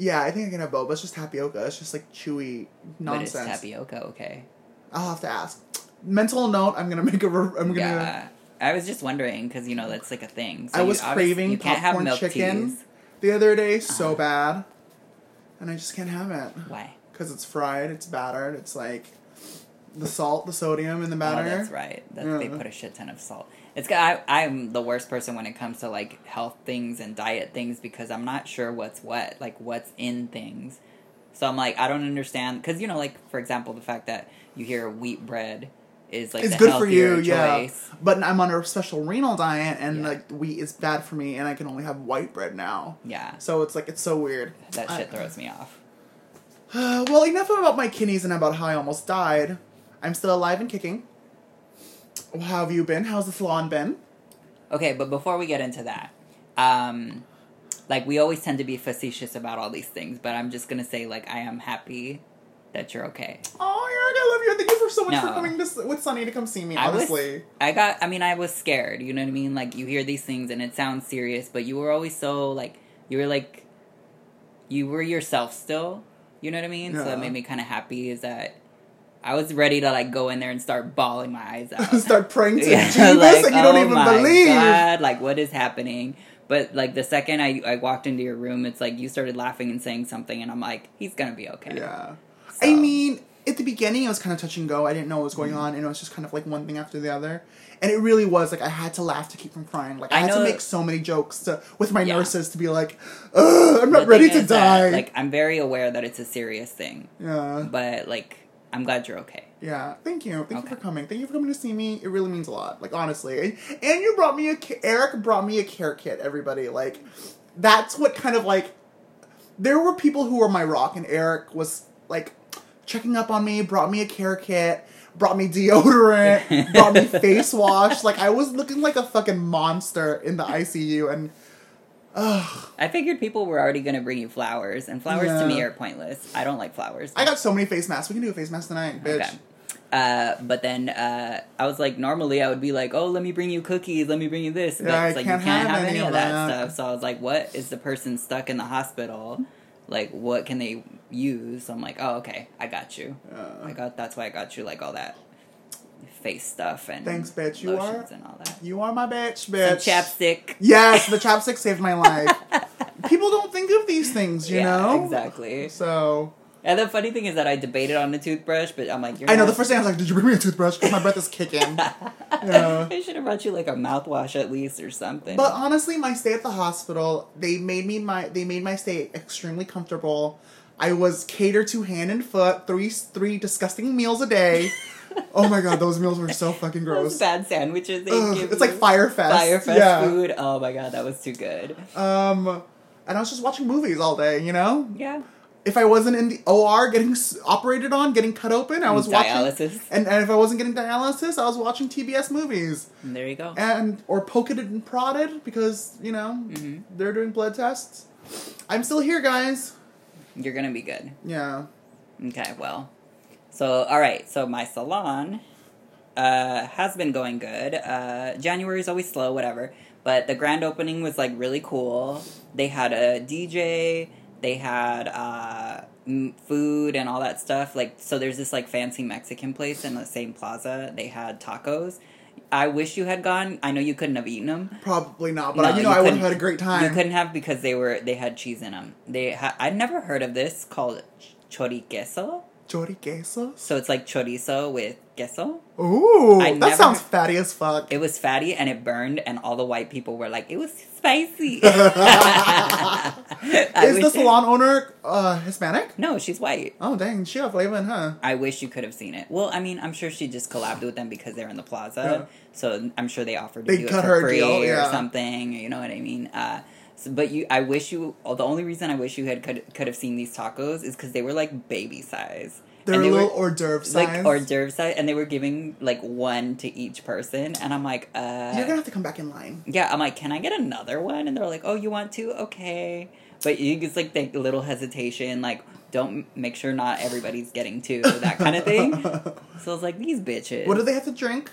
Speaker 1: Yeah, I think I can have boba. It's just tapioca. It's just like chewy nonsense.
Speaker 2: But it's tapioca. Okay.
Speaker 1: I'll have to ask. Mental note: I'm gonna make a. Re- I'm gonna.
Speaker 2: Yeah. I was just wondering because you know that's like a thing. So
Speaker 1: I was craving
Speaker 2: You can't have
Speaker 1: popcorn chicken
Speaker 2: teas.
Speaker 1: The other day, so
Speaker 2: Uh-huh.
Speaker 1: bad, and I just can't have it
Speaker 2: Why?
Speaker 1: because it's fried. It's battered. It's like the salt, the sodium in the batter.
Speaker 2: Oh, that's right. That, They put a shit ton of salt. It's I I'm the worst person when it comes to like health things and diet things because I'm not sure what's what, like what's in things. So I'm like I don't understand because you know like for example the fact that you hear wheat bread is like
Speaker 1: it's good for you,
Speaker 2: healthier
Speaker 1: yeah. But I'm on a special renal diet, and
Speaker 2: Yeah.
Speaker 1: like wheat is bad for me, and I can only have white bread now.
Speaker 2: Yeah,
Speaker 1: So it's like it's so weird.
Speaker 2: that
Speaker 1: I-
Speaker 2: shit throws me off.
Speaker 1: well, enough about my kidneys and about how I almost died. I'm still alive and kicking. How have you been? How's the salon been?
Speaker 2: Okay, but before we get into that, um, like we always tend to be facetious about all these things, but I'm just gonna say like I am happy that you're okay.
Speaker 1: Oh, Eric, I love you. Thank you for so much for coming to, with Sunny to come see me.
Speaker 2: I was-
Speaker 1: Honestly,
Speaker 2: I got. I mean, I was scared. You know what I mean? Like you hear these things and it sounds serious, but you were always so like you were like you were yourself still. You know what I mean? So
Speaker 1: Yeah.
Speaker 2: it made me kind of happy. Is that I was ready to like go in there and start bawling my eyes out.
Speaker 1: start praying to
Speaker 2: Yeah,
Speaker 1: Jesus, and you don't
Speaker 2: oh
Speaker 1: even believe.
Speaker 2: God, like what is happening? But like the second I I walked into your room, it's like you started laughing and saying something, and I'm like, he's gonna be okay.
Speaker 1: Yeah.
Speaker 2: So-
Speaker 1: I mean, at the beginning it was kind of touch and go. I didn't know what was going mm-hmm. on, and it was just kind of like one thing after the other. And it really was like I had to laugh to keep from crying. Like I,
Speaker 2: I
Speaker 1: had to make so many jokes to, with my
Speaker 2: Yeah.
Speaker 1: nurses to be like, Ugh, I'm not ready to
Speaker 2: is that,
Speaker 1: die.
Speaker 2: like, I'm very aware that it's a serious thing,
Speaker 1: yeah,
Speaker 2: but like, I'm glad you're okay.
Speaker 1: yeah. Thank you, thank you for coming. Thank you for coming to see me. It really means a lot. Like honestly, and, and you brought me a Eric brought me a care kit. Everybody like, that's what kind of like. There were people who were my rock, and Eric was like checking up on me. Brought me a care kit. Brought me deodorant. brought me face wash. Like I was looking like a fucking monster in the ICU, and ugh,
Speaker 2: I figured people were already gonna bring you flowers, and flowers to me are pointless. I don't like flowers.
Speaker 1: I got so many face masks. We can do a face mask tonight, bitch.
Speaker 2: Okay. Uh, but then uh, I was like, normally I would be like, oh, let me bring you cookies, let me bring you this. But
Speaker 1: Yeah, I
Speaker 2: it's like
Speaker 1: can't
Speaker 2: you can't
Speaker 1: have
Speaker 2: have,
Speaker 1: any
Speaker 2: any
Speaker 1: of
Speaker 2: of that,
Speaker 1: that.
Speaker 2: stuff. So I was like, what is the person stuck in the hospital? Like, what can they use? I'm like, oh, okay, I got you.
Speaker 1: Uh,
Speaker 2: I got that's why I got you like all that face stuff and
Speaker 1: Thanks, bitch. You are-
Speaker 2: and all that.
Speaker 1: you are my bitch,
Speaker 2: Some
Speaker 1: bitch.
Speaker 2: chapstick.
Speaker 1: Yes, the chapstick saved my life. People don't think of these things, you
Speaker 2: yeah,
Speaker 1: know.
Speaker 2: exactly.
Speaker 1: So
Speaker 2: And the funny thing is that I debated on the toothbrush, but I'm like, you're
Speaker 1: I know the first thing I was like, "Did you bring me a toothbrush?" Because my breath is kicking. Yeah.
Speaker 2: I should have brought you like a mouthwash at least or something.
Speaker 1: But honestly, my stay at the hospital, they made me my they made my stay extremely comfortable. I was catered to hand and foot, three three disgusting meals a day. oh my god, those meals were so fucking
Speaker 2: Those
Speaker 1: gross.
Speaker 2: bad sandwiches they
Speaker 1: Ugh,
Speaker 2: give
Speaker 1: it's like.
Speaker 2: Fyre
Speaker 1: Fest.
Speaker 2: Firefest
Speaker 1: yeah.
Speaker 2: food. Oh my god, that was too good.
Speaker 1: Um, and I was just watching movies all day. You know,
Speaker 2: Yeah.
Speaker 1: if I wasn't in the OR getting operated on, getting cut open, I was watching.
Speaker 2: dialysis.
Speaker 1: And, and if I wasn't getting dialysis, I was watching TBS movies.
Speaker 2: And there you go.
Speaker 1: and or poked and prodded because you know
Speaker 2: Mhm.
Speaker 1: they're doing blood tests. I'm still here, guys.
Speaker 2: You're gonna be good.
Speaker 1: Yeah.
Speaker 2: Okay, well. So all right, so my salon uh, has been going good. Uh, January is always slow, whatever. But the grand opening was like really cool. They had a DJ. They had uh, m- food and all that stuff. Like so, there's this like fancy Mexican place in the same plaza. They had tacos. I wish you had gone. I know you couldn't have eaten them.
Speaker 1: Probably not, but
Speaker 2: No,
Speaker 1: I, you know
Speaker 2: you
Speaker 1: I would have had a great time.
Speaker 2: You couldn't have because they were they had cheese in them. They ha- I'd never heard of this called ch- choriqueso.
Speaker 1: Choriquesos?
Speaker 2: So it's like chorizo with queso.
Speaker 1: Ooh,
Speaker 2: I
Speaker 1: that
Speaker 2: never-
Speaker 1: sounds fatty as fuck.
Speaker 2: It was fatty and it burned, and all the white people were like, "It was spicy."
Speaker 1: Is the salon owner uh, Hispanic?
Speaker 2: No, she's white.
Speaker 1: Oh dang, she got flavor in huh?
Speaker 2: I wish you could have seen it. Well, I mean, I'm sure she just collabed with them because they're in the plaza.
Speaker 1: Yeah.
Speaker 2: So I'm sure they offered to
Speaker 1: They
Speaker 2: do
Speaker 1: cut
Speaker 2: it
Speaker 1: her
Speaker 2: for
Speaker 1: a
Speaker 2: free
Speaker 1: deal,
Speaker 2: or something. You know what I mean? Uh, so, but you, I wish you. oh, The only reason I wish you had could could have seen these tacos is because they were like baby size.
Speaker 1: They're
Speaker 2: And
Speaker 1: a
Speaker 2: they
Speaker 1: little
Speaker 2: were,
Speaker 1: hors d'oeuvre size.
Speaker 2: like hors d'oeuvre size, and they were giving like one to each person, and I'm like, uh,
Speaker 1: You're gonna have to come back in line.
Speaker 2: yeah, I'm like, can I get another one? And they're like, oh, you want to? Okay. But you it's like the little hesitation, like, don't make sure not everybody's getting two, that kind of thing. So I was like, these bitches.
Speaker 1: what do they have to drink?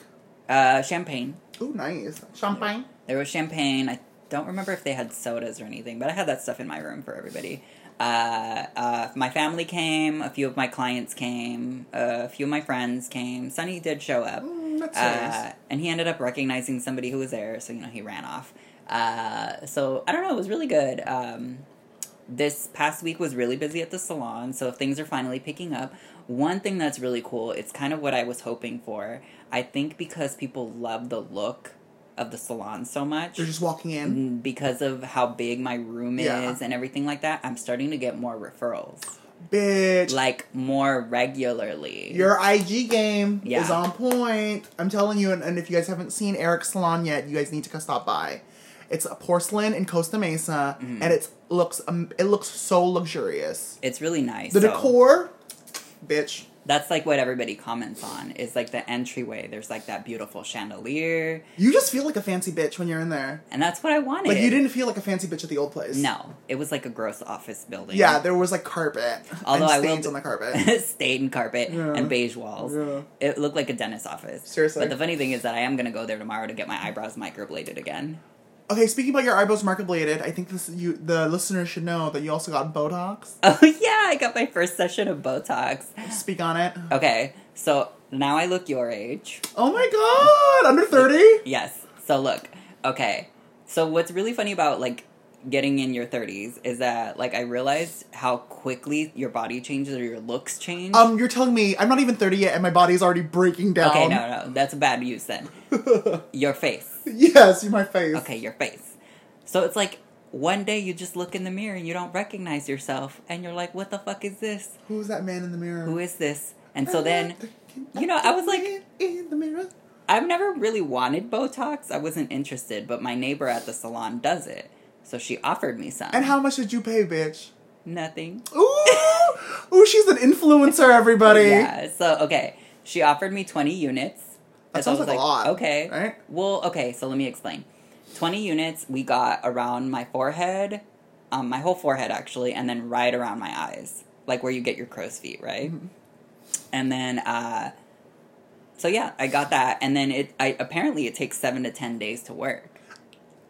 Speaker 2: Uh, champagne.
Speaker 1: Ooh, nice champagne.
Speaker 2: There was champagne. I don't remember if they had sodas or anything, but I had that stuff in my room for everybody. Uh, uh, my family came. A few of my clients came. Uh, a few of my friends came. Sonny did show up.
Speaker 1: Mm, that's
Speaker 2: Uh,
Speaker 1: nice.
Speaker 2: and he ended up recognizing somebody who was there, so you know he ran off. Uh, so I don't know, it was really good. Um, this past week was really busy at the salon, so things are finally picking up. One thing that's really cool, it's kind of what I was hoping for. I think because people love the look of the salon so much,
Speaker 1: They're just walking in.
Speaker 2: mm, because of how big my room
Speaker 1: Yeah.
Speaker 2: is and everything like that, I'm starting to get more referrals.
Speaker 1: Bitch.
Speaker 2: Like more regularly.
Speaker 1: Your IG game
Speaker 2: Yeah.
Speaker 1: is on point. I'm telling you, and, and if you guys haven't seen Eric's salon yet, you guys need to stop by. It's a porcelain in Costa Mesa,
Speaker 2: Mm-hmm.
Speaker 1: and it looks um, it looks so luxurious.
Speaker 2: it's really nice.
Speaker 1: The
Speaker 2: so-
Speaker 1: decor, bitch.
Speaker 2: That's like what everybody comments on is like the entryway there's like that beautiful chandelier
Speaker 1: You just feel like a fancy bitch when you're in there.
Speaker 2: and that's what i wanted
Speaker 1: Like you didn't feel like a fancy bitch at the old place.
Speaker 2: no it was like a gross office building
Speaker 1: Yeah, there was like carpet.
Speaker 2: Although
Speaker 1: and
Speaker 2: I will
Speaker 1: stains on the carpet.
Speaker 2: stained carpet
Speaker 1: Yeah.
Speaker 2: and beige walls
Speaker 1: Yeah.
Speaker 2: it looked like a dentist office
Speaker 1: Seriously.
Speaker 2: but the funny thing is that i am going to go there tomorrow to get my eyebrows microbladed again
Speaker 1: Okay, speaking about your eyebrows microbladed, I think this you the listeners should know that you also got Botox.
Speaker 2: oh yeah i got my first session of botox
Speaker 1: Speak on it.
Speaker 2: okay so now i look your age
Speaker 1: Oh my god, under thirty.
Speaker 2: Yes. So look, okay. So what's really funny about like getting in your 30s is that like I realized how quickly your body changes or your looks change.
Speaker 1: Um, you're telling me I'm not even 30 yet and my body's already breaking down.
Speaker 2: okay, no, no, that's a bad use then. your face.
Speaker 1: yes, my face.
Speaker 2: Okay, your face. So it's like one day you just look in the mirror and you don't recognize yourself and you're like, what the fuck is this?
Speaker 1: Who's that man in the mirror?
Speaker 2: Who is this? And so then, you know, I was like-
Speaker 1: in the mirror.
Speaker 2: I've never really wanted Botox. I wasn't interested, but my neighbor at the salon does it. So she offered me some.
Speaker 1: And how much did you pay, bitch?
Speaker 2: Nothing.
Speaker 1: Ooh, ooh, she's an influencer, everybody.
Speaker 2: Yeah. So okay, she offered me twenty units.
Speaker 1: That sounds
Speaker 2: was
Speaker 1: like a lot,
Speaker 2: Okay.
Speaker 1: right?
Speaker 2: Well, okay. So let me explain. Twenty units we got around my forehead, um, my whole forehead actually, and then right around my eyes, like where you get your crow's feet, right?
Speaker 1: Mm-hmm.
Speaker 2: And then, uh, so yeah, I got that, and then it. I apparently it takes seven to ten days to work.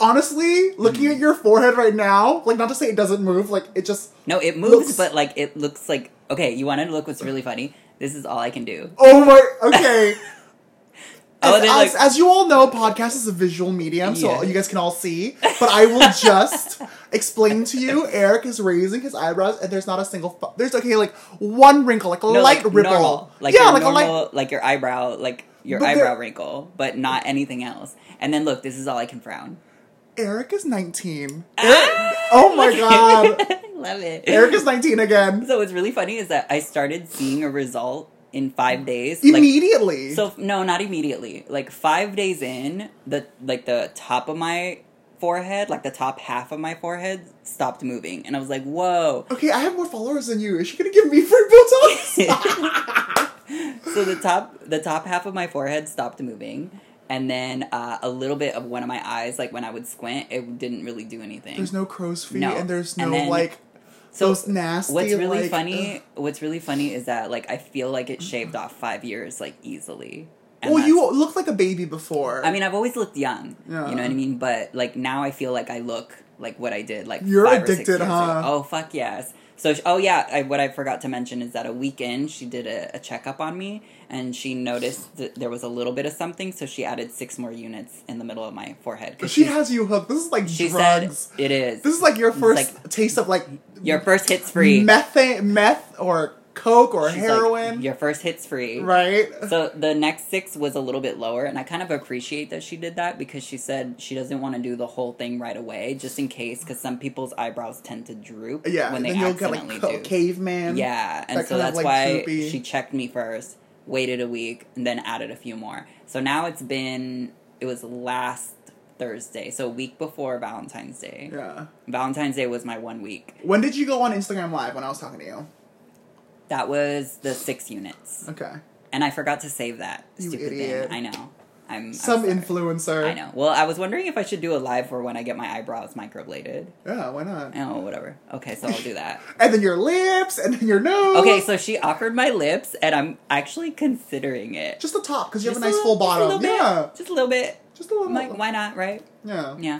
Speaker 1: Honestly, looking
Speaker 2: Mm.
Speaker 1: at your forehead right now, like not to say it doesn't move, like it just.
Speaker 2: No, it moves,
Speaker 1: Looks-
Speaker 2: but like it looks like okay. You want to look what's really funny? This is all I can do.
Speaker 1: Oh my. Okay.
Speaker 2: Oh,
Speaker 1: as,
Speaker 2: like-
Speaker 1: as you all know, podcast is a visual medium, so you guys can all see. But I will just explain to you. Eric is raising his eyebrows, and there's not a single. Fu- there's okay, like one wrinkle, like a
Speaker 2: No,
Speaker 1: light
Speaker 2: like
Speaker 1: ripple.
Speaker 2: normal, like
Speaker 1: yeah, like
Speaker 2: normal,
Speaker 1: a light.
Speaker 2: like your eyebrow, like your
Speaker 1: But
Speaker 2: eyebrow wrinkle, but not anything else. And then look, this is all I can frown.
Speaker 1: Eric is 19.
Speaker 2: Ah!
Speaker 1: Eric- oh my god.
Speaker 2: I love it.
Speaker 1: Eric is 19 again.
Speaker 2: So what's really funny is that I started seeing a result in five days. Like,
Speaker 1: Immediately.
Speaker 2: so no, not immediately. Like five days in, the like the top of my forehead, like the top half of my forehead, stopped moving, and I was like, "Whoa!"
Speaker 1: okay, I have more followers than you. Is she gonna give me free Botox?
Speaker 2: so the top the top half of my forehead stopped moving and then uh, a little bit of one of my eyes like when i would squint it didn't really do anything
Speaker 1: there's no crow's feet,
Speaker 2: No.
Speaker 1: and there's no
Speaker 2: And then-
Speaker 1: like
Speaker 2: so
Speaker 1: those nasty.
Speaker 2: what's really
Speaker 1: like,
Speaker 2: funny
Speaker 1: ugh.
Speaker 2: what's really funny is that like i feel like it shaved off five years like easily And
Speaker 1: Well, you looked like a baby before.
Speaker 2: i mean i've always looked young
Speaker 1: Yeah.
Speaker 2: you know what i mean but like now i feel like i look like what i did like
Speaker 1: You're
Speaker 2: five or six
Speaker 1: addicted,
Speaker 2: years
Speaker 1: huh?
Speaker 2: ago. oh fuck yes so sh- oh yeah I, what i forgot to mention is that a weekend she did a, a checkup on me and she noticed that there was a little bit of something so she added six more units in the middle of my forehead.
Speaker 1: she
Speaker 2: she's-
Speaker 1: has you hooked. This is like
Speaker 2: she
Speaker 1: drugs.
Speaker 2: said it is
Speaker 1: this is like your first
Speaker 2: like-
Speaker 1: taste of like
Speaker 2: your first hits free
Speaker 1: methane, meth or coke or
Speaker 2: She's like,
Speaker 1: heroin,
Speaker 2: your first hits free
Speaker 1: right?
Speaker 2: so the next six was a little bit lower and i kind of appreciate that she did that because she said she doesn't want to do the whole thing right away just in case because some people's eyebrows tend to droop
Speaker 1: yeah,
Speaker 2: when they
Speaker 1: you'll get
Speaker 2: accidentally
Speaker 1: like
Speaker 2: do
Speaker 1: caveman.
Speaker 2: yeah and
Speaker 1: that
Speaker 2: so
Speaker 1: kind of,
Speaker 2: that's
Speaker 1: like,
Speaker 2: why
Speaker 1: droopy.
Speaker 2: she checked me first waited a week and then added a few more so now it's been it was last thursday so a week before valentine's day
Speaker 1: yeah.
Speaker 2: valentine's day was my one week
Speaker 1: When did you go on Instagram Live when I was talking to you?
Speaker 2: That was the six units
Speaker 1: Okay.
Speaker 2: and i forgot to save that
Speaker 1: You
Speaker 2: stupid
Speaker 1: idiot.
Speaker 2: thing i know i'm I'm
Speaker 1: Some influencer.
Speaker 2: I know. Well, I was wondering if I should do a live for when I get my eyebrows microbladed.
Speaker 1: Yeah, why not?
Speaker 2: Oh, whatever. Okay, so I'll do that.
Speaker 1: And then your lips, and then your nose.
Speaker 2: Okay, so she offered my lips, and I'm actually considering it.
Speaker 1: just the top because you have a nice
Speaker 2: little-
Speaker 1: full
Speaker 2: just a
Speaker 1: bottom.
Speaker 2: bit.
Speaker 1: Yeah,
Speaker 2: Just a little bit.
Speaker 1: just a little.
Speaker 2: I'm like, why not, right?
Speaker 1: Yeah.
Speaker 2: Yeah.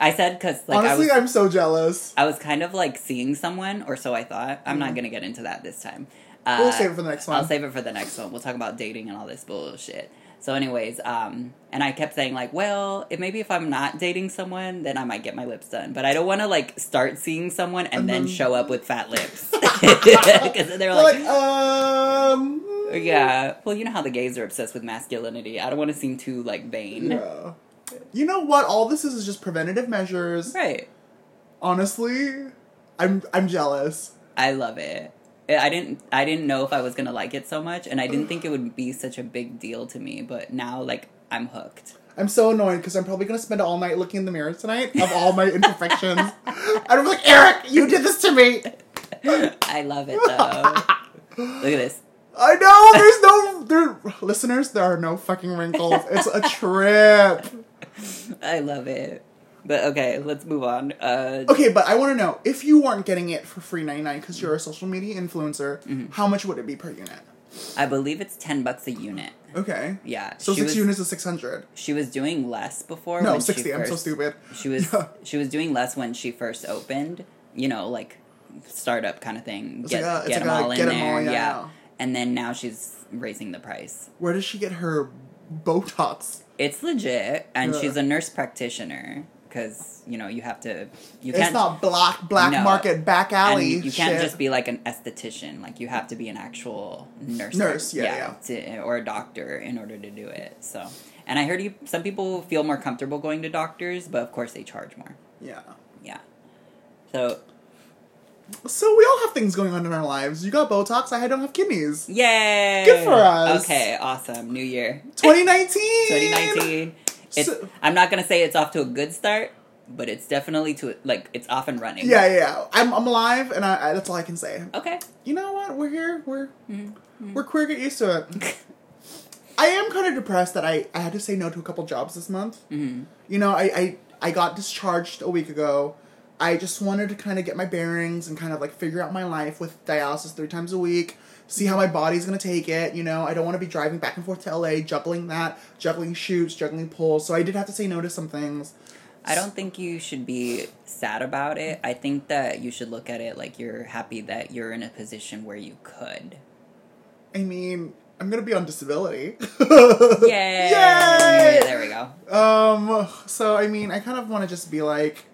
Speaker 2: I said because like
Speaker 1: Honestly,
Speaker 2: I was,
Speaker 1: I'm so jealous.
Speaker 2: I was kind of like seeing someone, or so I thought. I'm not
Speaker 1: Mhm.
Speaker 2: gonna get into that this time. Uh,
Speaker 1: We'll save it for the next one.
Speaker 2: I'll save it for the next one. We'll talk about dating and all this bullshit. So, anyways, um, and I kept saying like, well, if maybe if I'm not dating someone, then I might get my lips done. But I don't want to like start seeing someone and,
Speaker 1: And
Speaker 2: then,
Speaker 1: then-
Speaker 2: show up with fat lips because they're
Speaker 1: They're
Speaker 2: like,
Speaker 1: like, um.
Speaker 2: yeah. Well, you know how the gays are obsessed with masculinity. I don't want to seem too like vain.
Speaker 1: Yeah. You know what? All this is is just preventative measures.
Speaker 2: Right.
Speaker 1: Honestly, I'm I'm jealous.
Speaker 2: I love it. I didn't. I didn't know if I was gonna like it so much, and I didn't think it would be such a big deal to me. But now, like, I'm hooked.
Speaker 1: I'm so annoyed because I'm probably gonna spend all night looking in the mirror tonight of all my imperfections. and I'm like, Eric, you did this to me.
Speaker 2: I love it though. Look at this.
Speaker 1: I know. There's no there, listeners. There are no fucking wrinkles. It's a trip.
Speaker 2: I love it. But okay, let's move on. Uh,
Speaker 1: Okay, but I want to know if you weren't getting it for free ninety nine because you're a social media influencer.
Speaker 2: Mm-hmm.
Speaker 1: How much would it be per unit?
Speaker 2: I believe it's ten bucks a unit.
Speaker 1: Okay.
Speaker 2: Yeah.
Speaker 1: So six
Speaker 2: was,
Speaker 1: units is six hundred.
Speaker 2: She was doing less before.
Speaker 1: No,
Speaker 2: when she
Speaker 1: sixty. I'm so stupid.
Speaker 2: She was
Speaker 1: Yeah.
Speaker 2: she was doing less when she first opened. You know, like startup kind of thing.
Speaker 1: It's
Speaker 2: Get,
Speaker 1: like a- it's
Speaker 2: get
Speaker 1: like
Speaker 2: them
Speaker 1: a
Speaker 2: all in there.
Speaker 1: all, yeah,
Speaker 2: yeah.
Speaker 1: yeah.
Speaker 2: And then now she's raising the price.
Speaker 1: Where does she get her Botox?
Speaker 2: It's legit, and
Speaker 1: Yeah.
Speaker 2: she's a nurse practitioner. because you know you have to. You can't.
Speaker 1: It's not black black
Speaker 2: No.
Speaker 1: market back alley.
Speaker 2: and you can't
Speaker 1: shit.
Speaker 2: just be like an esthetician. Like you have to be an actual nurse.
Speaker 1: Nurse, yeah,
Speaker 2: To, or a doctor in order to do it. So, and I heard you. Some people feel more comfortable going to doctors, but of course they charge more.
Speaker 1: yeah.
Speaker 2: Yeah. So
Speaker 1: So we all have things going on in our lives. You got Botox. I don't have kidneys.
Speaker 2: yay!
Speaker 1: Good for us.
Speaker 2: Okay, awesome. New year,
Speaker 1: 2019.
Speaker 2: 2019. It's.
Speaker 1: So-
Speaker 2: I'm not gonna say it's off to a good start, but it's definitely to like it's off and running.
Speaker 1: Yeah, yeah. I'm, I'm alive, and I, I, that's all I can say.
Speaker 2: Okay.
Speaker 1: You know what? We're here. We're
Speaker 2: Mm-hmm.
Speaker 1: we're queer. Get used to it. I am kind of depressed that I, I had to say no to a couple jobs this month.
Speaker 2: hmm
Speaker 1: You know, I, I I got discharged a week ago. I just wanted to kind of get my bearings and kind of like figure out my life with dialysis three times a week. See how my body's gonna take it. You know, I don't want to be driving back and forth to LA, juggling that, juggling shoots, juggling pulls. So I did have to say no to some things.
Speaker 2: I don't think you should be sad about it. I think that you should look at it like you're happy that you're in a position where you could.
Speaker 1: I mean, I'm gonna be on disability.
Speaker 2: Yay!
Speaker 1: Yay!
Speaker 2: There we go.
Speaker 1: Um. So I mean, I kind of want to just be like,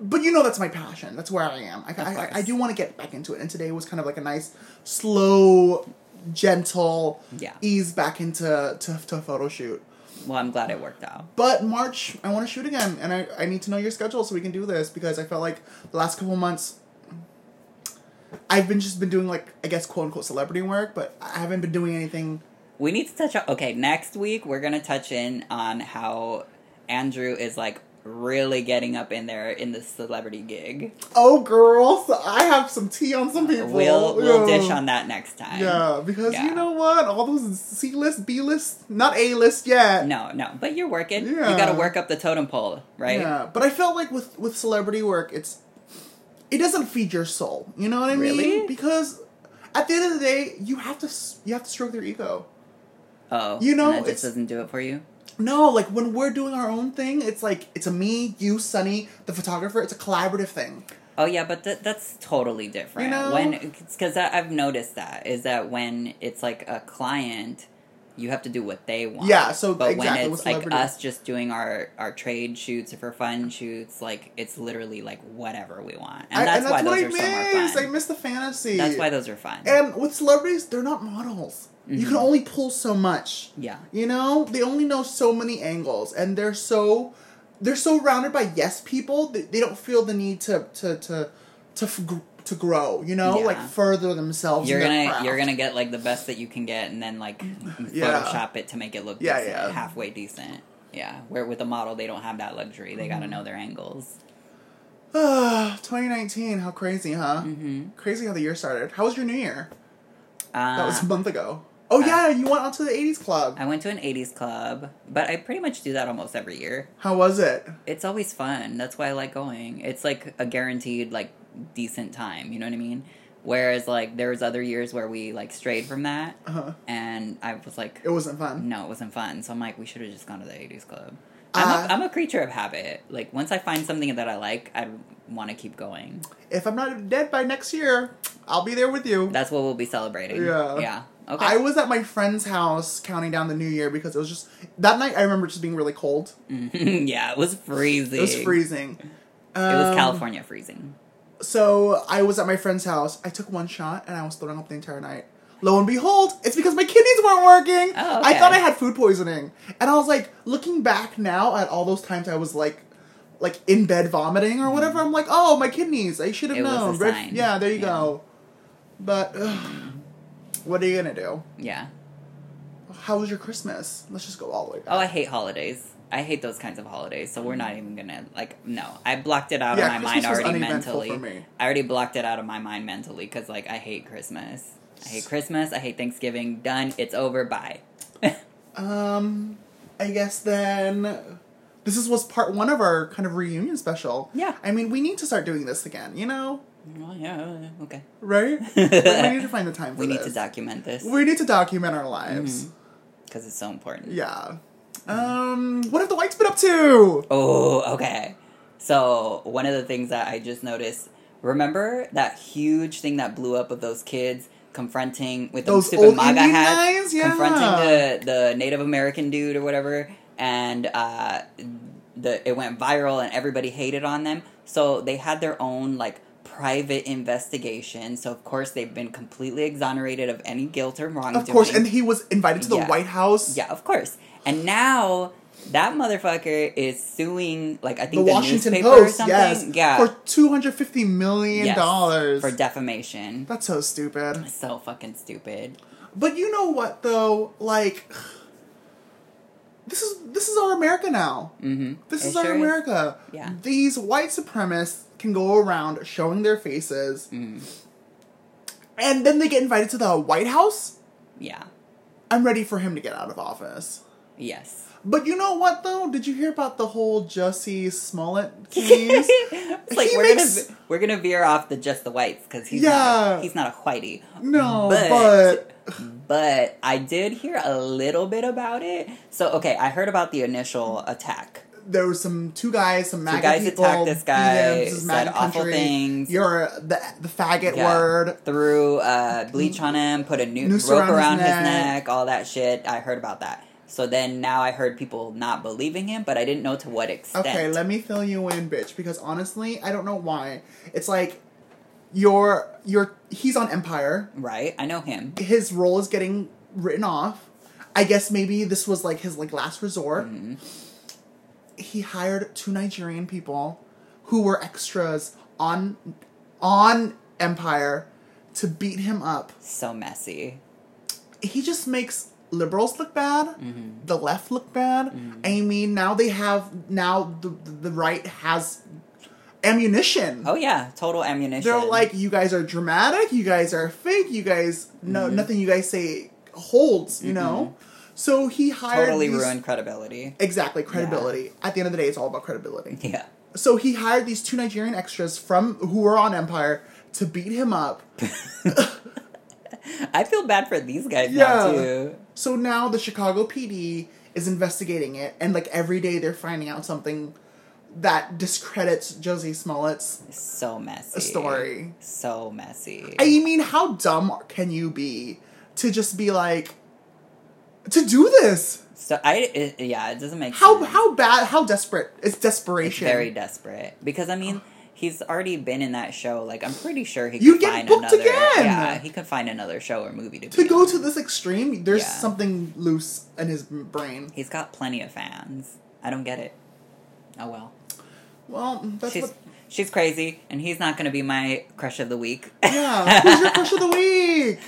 Speaker 1: but you know, that's my passion. That's where I am. I I, I, do want to get back into it, and today was kind of like a nice, slow, gentle
Speaker 2: Yeah.
Speaker 1: ease back into to, to a photo shoot.
Speaker 2: Well, I'm glad it worked out.
Speaker 1: But March, I want to shoot again, and I, I need to know your schedule so we can do this because I felt like the last couple months, I've been just been doing like I guess quote unquote celebrity work, but I haven't been doing anything.
Speaker 2: We need to touch on. Okay, next week we're gonna touch in on how Andrew is like really getting up in there in the celebrity gig.
Speaker 1: Oh, girls, I have some tea on some people.
Speaker 2: We'll we'll
Speaker 1: Yeah.
Speaker 2: dish on that next time.
Speaker 1: Yeah, because
Speaker 2: Yeah.
Speaker 1: you know what? All those C list, B list, not A list yet.
Speaker 2: No, no, but you're working. You got to work up the totem pole, right?
Speaker 1: Yeah, but I felt like with with celebrity work, it's it doesn't feed your soul. You know what I
Speaker 2: Really?
Speaker 1: mean? Because at the end of the day, you have to you have to stroke their ego.
Speaker 2: Oh,
Speaker 1: You know, it
Speaker 2: just doesn't do it for you.
Speaker 1: No, like when we're doing our own thing, it's like it's a me, you, Sunny, the photographer. It's a collaborative thing.
Speaker 2: Oh yeah, but th- that's totally different.
Speaker 1: You know?
Speaker 2: When because I've noticed that is that when it's like a client, you have to do what they want.
Speaker 1: Yeah, so
Speaker 2: but
Speaker 1: exactly,
Speaker 2: when it's like us just doing our our trade shoots or for fun shoots, like it's literally like whatever we want, and
Speaker 1: I-
Speaker 2: that's, why
Speaker 1: what
Speaker 2: those
Speaker 1: I
Speaker 2: are so more fun.
Speaker 1: I miss the fantasy.
Speaker 2: that's why those are fun.
Speaker 1: And with celebrities, they're not models. You can
Speaker 2: Mhm.
Speaker 1: only pull so much.
Speaker 2: yeah,
Speaker 1: You know, they only know so many angles, and they're so they're so rounded by yes people. They, they don't feel the need to to to to f- to grow. You know,
Speaker 2: Yeah.
Speaker 1: like further themselves.
Speaker 2: you're gonna
Speaker 1: craft.
Speaker 2: you're gonna get like the best that you can get, and then like
Speaker 1: Yeah.
Speaker 2: Photoshop it to make it look
Speaker 1: Yeah,
Speaker 2: decent,
Speaker 1: yeah.
Speaker 2: halfway decent. Yeah, where with a model they don't have that luxury. They
Speaker 1: Mm-hmm.
Speaker 2: got to know their angles.
Speaker 1: 2019. How crazy, huh?
Speaker 2: Mm-hmm.
Speaker 1: Crazy how the year started. How was your New Year?
Speaker 2: Uh,
Speaker 1: That was a month ago. Oh
Speaker 2: uh,
Speaker 1: yeah, you went out to the '80s club.
Speaker 2: I went to an 80s club, but I pretty much do that almost every year.
Speaker 1: How was it?
Speaker 2: It's always fun. That's why I like going. It's like a guaranteed like decent time, you know what I mean? Whereas like there was other years where we like strayed from that
Speaker 1: Uh-huh.
Speaker 2: and I was like
Speaker 1: It wasn't fun.
Speaker 2: no, it wasn't fun. So I'm like we should have just gone to the 80s club.
Speaker 1: Uh,
Speaker 2: I'm, a, I'm a creature of habit. Like once I find something that I like, I want to keep going.
Speaker 1: If I'm not dead by next year, I'll be there with you.
Speaker 2: That's what we'll be celebrating.
Speaker 1: Yeah.
Speaker 2: Yeah. Okay.
Speaker 1: I was at my friend's house counting down the new year because it was just that night. I remember just being really cold. Mm-hmm.
Speaker 2: yeah, it was freezing.
Speaker 1: It was freezing.
Speaker 2: It was
Speaker 1: Um,
Speaker 2: California freezing.
Speaker 1: So I was at my friend's house. I took one shot and I was throwing up the entire night. Lo and behold, it's because my kidneys weren't working.
Speaker 2: Oh,
Speaker 1: I thought I had food poisoning, and I was like, looking back now at all those times I was like, like in bed vomiting or whatever. Mm-hmm. I'm like, oh, my kidneys. I should have
Speaker 2: It was a
Speaker 1: known. Red- yeah, there you
Speaker 2: Yeah.
Speaker 1: go. But ugh, mm-hmm. What are you gonna do?
Speaker 2: Yeah.
Speaker 1: How was your Christmas? Let's just go all the way back.
Speaker 2: Oh, I hate holidays. I hate those kinds of holidays. So we're not even gonna like. No, I blocked it out
Speaker 1: Yeah,
Speaker 2: of my mind
Speaker 1: Christmas was
Speaker 2: already mentally.
Speaker 1: me.
Speaker 2: I already blocked it out of my mind mentally because like I hate Christmas. I hate Christmas. I hate Thanksgiving. Done. It's over. Bye.
Speaker 1: Um, I guess then this is was part one of our kind of reunion special.
Speaker 2: Yeah.
Speaker 1: I mean, we need to start doing this again. You know,
Speaker 2: well, yeah. Okay.
Speaker 1: right? we need to find the time for
Speaker 2: We need to document this
Speaker 1: We need to document our lives.
Speaker 2: because it's so important.
Speaker 1: Yeah. Um, what have the whites been up to?
Speaker 2: Oh, okay. So one of the things that I just noticed. Remember that huge thing that blew up of those kids confronting with
Speaker 1: Those
Speaker 2: stupid MAGA
Speaker 1: Indian
Speaker 2: hats?
Speaker 1: Yeah.
Speaker 2: confronting the the Native American dude or whatever, and uh, the it went viral and everybody hated on them. So they had their own like private investigation. So of course they've been completely exonerated of any guilt or wrongdoing.
Speaker 1: Of course, and he was invited to the
Speaker 2: Yeah.
Speaker 1: White House.
Speaker 2: yeah, of course. And now that motherfucker is suing like I think the,
Speaker 1: Washington
Speaker 2: newspaper or
Speaker 1: Post,
Speaker 2: something.
Speaker 1: yes,
Speaker 2: yeah,
Speaker 1: for two hundred fifty million
Speaker 2: Yes,
Speaker 1: dollars.
Speaker 2: for defamation.
Speaker 1: That's so stupid.
Speaker 2: So fucking stupid.
Speaker 1: But you know what though? Like this is this is our America now.
Speaker 2: Mm-hmm.
Speaker 1: This is our America.
Speaker 2: Yeah.
Speaker 1: These white supremacists can go around showing their faces
Speaker 2: Mm,
Speaker 1: and then they get invited to the White House.
Speaker 2: yeah.
Speaker 1: I'm ready for him to get out of office.
Speaker 2: Yes.
Speaker 1: But you know what though? Did you hear about the whole Jussie Smollett case?
Speaker 2: like
Speaker 1: He
Speaker 2: we're
Speaker 1: makes-
Speaker 2: gonna we're gonna veer off the just the whites because he's
Speaker 1: Yeah.
Speaker 2: not he's not a whitey.
Speaker 1: no,
Speaker 2: But-
Speaker 1: but,
Speaker 2: But I did hear a little bit about it. So okay, I heard about the initial attack.
Speaker 1: There was some two guys, some MAGA
Speaker 2: guys
Speaker 1: people.
Speaker 2: attacked this
Speaker 1: him.
Speaker 2: guy,
Speaker 1: This is
Speaker 2: said awful
Speaker 1: country.
Speaker 2: things.
Speaker 1: You're the the faggot
Speaker 2: Yeah.
Speaker 1: word.
Speaker 2: Threw uh, bleach on him, put a new
Speaker 1: Noose
Speaker 2: rope
Speaker 1: around his
Speaker 2: around his
Speaker 1: neck.
Speaker 2: neck, all that shit. I heard about that. So then now I heard people not believing him, but I didn't know to what extent.
Speaker 1: Okay, let me fill you in, bitch. Because honestly, I don't know why. It's like you're you're he's on Empire.
Speaker 2: right? I know him.
Speaker 1: His role is getting written off. I guess maybe this was like his like last resort.
Speaker 2: Mm-hmm.
Speaker 1: He hired two Nigerian people who were extras on on Empire to beat him up.
Speaker 2: So messy.
Speaker 1: He just makes liberals look bad,
Speaker 2: Mm-hmm.
Speaker 1: the left look bad. Mm-hmm. I mean, now they have now the the right has ammunition.
Speaker 2: Oh yeah, total ammunition.
Speaker 1: They're like, you guys are dramatic, you guys are fake, you guys no mm-hmm. nothing you guys say holds, you know. Mm-hmm. So he hired
Speaker 2: totally
Speaker 1: these-
Speaker 2: ruined credibility.
Speaker 1: exactly credibility. At the end of the day, it's all about credibility.
Speaker 2: Yeah.
Speaker 1: So he hired these two Nigerian extras from who were on Empire to beat him up.
Speaker 2: I feel bad for these guys
Speaker 1: Yeah.
Speaker 2: now too.
Speaker 1: So now the Chicago PD is investigating it, and like every day they're finding out something that discredits Jussie Smollett's
Speaker 2: So messy.
Speaker 1: story.
Speaker 2: So messy.
Speaker 1: I mean, how dumb can you be to just be like to do this?
Speaker 2: so I it, yeah, it doesn't make
Speaker 1: How
Speaker 2: sense.
Speaker 1: how bad? How desperate? It's
Speaker 2: It's
Speaker 1: desperation.
Speaker 2: very desperate because I mean he's already been in that show. Like I'm pretty sure he
Speaker 1: You'd
Speaker 2: could
Speaker 1: get
Speaker 2: find
Speaker 1: booked
Speaker 2: another.
Speaker 1: again!
Speaker 2: Yeah, he could find another show or movie to
Speaker 1: to go
Speaker 2: on.
Speaker 1: to this extreme. There's
Speaker 2: Yeah.
Speaker 1: something loose in his brain.
Speaker 2: He's got plenty of fans. I don't get it. Oh well.
Speaker 1: Well, that's
Speaker 2: she's
Speaker 1: what.
Speaker 2: she's crazy, and he's not gonna be my crush of the week.
Speaker 1: Yeah, who's your crush of the week?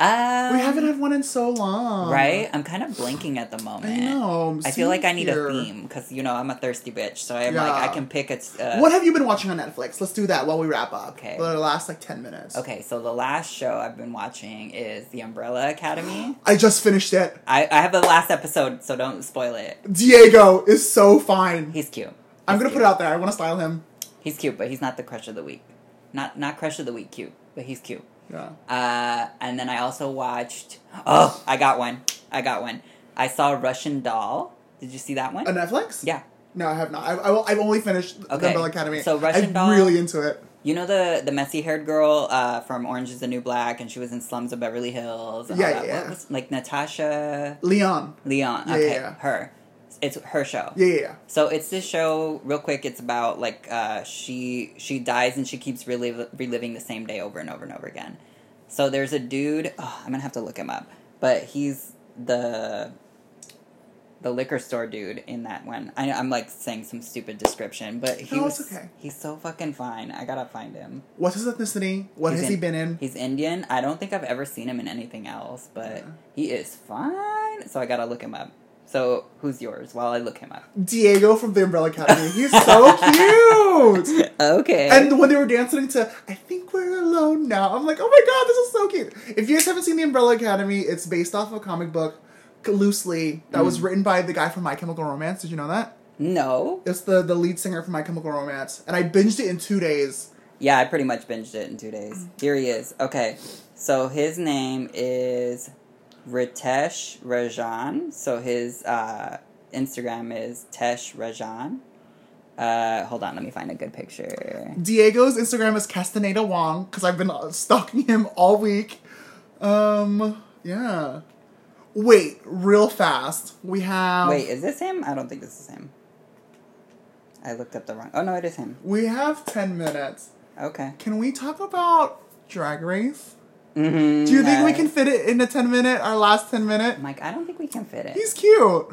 Speaker 2: Um,
Speaker 1: We haven't had one in so long,
Speaker 2: right. I'm kind of blinking at the moment.
Speaker 1: I know.
Speaker 2: I feel like I need
Speaker 1: here.
Speaker 2: a theme because you know I'm a thirsty bitch, so I'm
Speaker 1: Yeah.
Speaker 2: like I can pick a. Uh,
Speaker 1: What have you been watching on Netflix? Let's do that while we wrap up.
Speaker 2: Okay.
Speaker 1: For the last like ten minutes.
Speaker 2: Okay, so the last show I've been watching is The Umbrella Academy.
Speaker 1: I just finished it.
Speaker 2: I, I have the last episode, so don't spoil it.
Speaker 1: Diego is so fine.
Speaker 2: He's cute.
Speaker 1: I'm gonna
Speaker 2: cute.
Speaker 1: put it out there. I want to style him.
Speaker 2: He's cute, but he's not the crush of the week. Not not crush of the week cute, but he's cute.
Speaker 1: Yeah.
Speaker 2: Uh, and then I also watched. Oh, I got one. I got one. I saw Russian Doll. Did you see that one?
Speaker 1: On Netflix?
Speaker 2: yeah.
Speaker 1: No, I have not. I, I, have only finished the
Speaker 2: Okay.
Speaker 1: Umbrella Academy.
Speaker 2: So Russian
Speaker 1: I'm
Speaker 2: Doll-
Speaker 1: really into it.
Speaker 2: You know the the messy haired girl uh, from Orange Is the New Black, and she was in Slums of Beverly Hills. And
Speaker 1: Yeah, yeah.
Speaker 2: What was, like Natasha
Speaker 1: Lyonne.
Speaker 2: Lyonne.
Speaker 1: Yeah,
Speaker 2: Okay,
Speaker 1: yeah.
Speaker 2: her. It's her show.
Speaker 1: Yeah, yeah, yeah.
Speaker 2: So it's this show. Real quick, it's about like uh, she she dies and she keeps reliv- reliving the same day over and over and over again. So there's a dude. Oh, I'm gonna have to look him up, but he's the the liquor store dude in that one. I, I'm like saying some stupid description, but he
Speaker 1: No,
Speaker 2: was
Speaker 1: okay.
Speaker 2: he's so fucking fine. I gotta find him.
Speaker 1: What's his ethnicity? What
Speaker 2: He's
Speaker 1: has
Speaker 2: in-
Speaker 1: he been in?
Speaker 2: He's Indian. I don't think I've ever seen him in anything else, but
Speaker 1: Yeah.
Speaker 2: he is fine. So I gotta look him up. So who's yours? While I look him up.
Speaker 1: Diego from the Umbrella Academy. He's so cute.
Speaker 2: Okay.
Speaker 1: And when they were dancing to I think we're alone now, I'm like, oh my god, this is so cute. If you guys haven't seen the Umbrella Academy, it's based off a comic book loosely that
Speaker 2: Mm.
Speaker 1: was written by the guy from My Chemical Romance. Did you know that?
Speaker 2: no.
Speaker 1: It's the the lead singer from My Chemical Romance, and I binged it in two days.
Speaker 2: Yeah, I pretty much binged it in two days. Here he is. Okay, so his name is Ritesh Rajan. So his uh, Instagram is Tesh Rajan. Uh, hold on, let me find a good picture.
Speaker 1: Diego's Instagram is Castaneda Wong because I've been stalking him all week. Um, yeah. Wait, real fast. We have
Speaker 2: Wait, is this him? I don't think this is him. I looked up the wrong. Oh no, it is him.
Speaker 1: We have 10 minutes.
Speaker 2: Okay.
Speaker 1: Can we talk about Drag Race?
Speaker 2: Mm-hmm.
Speaker 1: Do you think we can fit it in a 10 minute, our last 10 minute?
Speaker 2: I'm like, I don't think we can fit it.
Speaker 1: He's cute.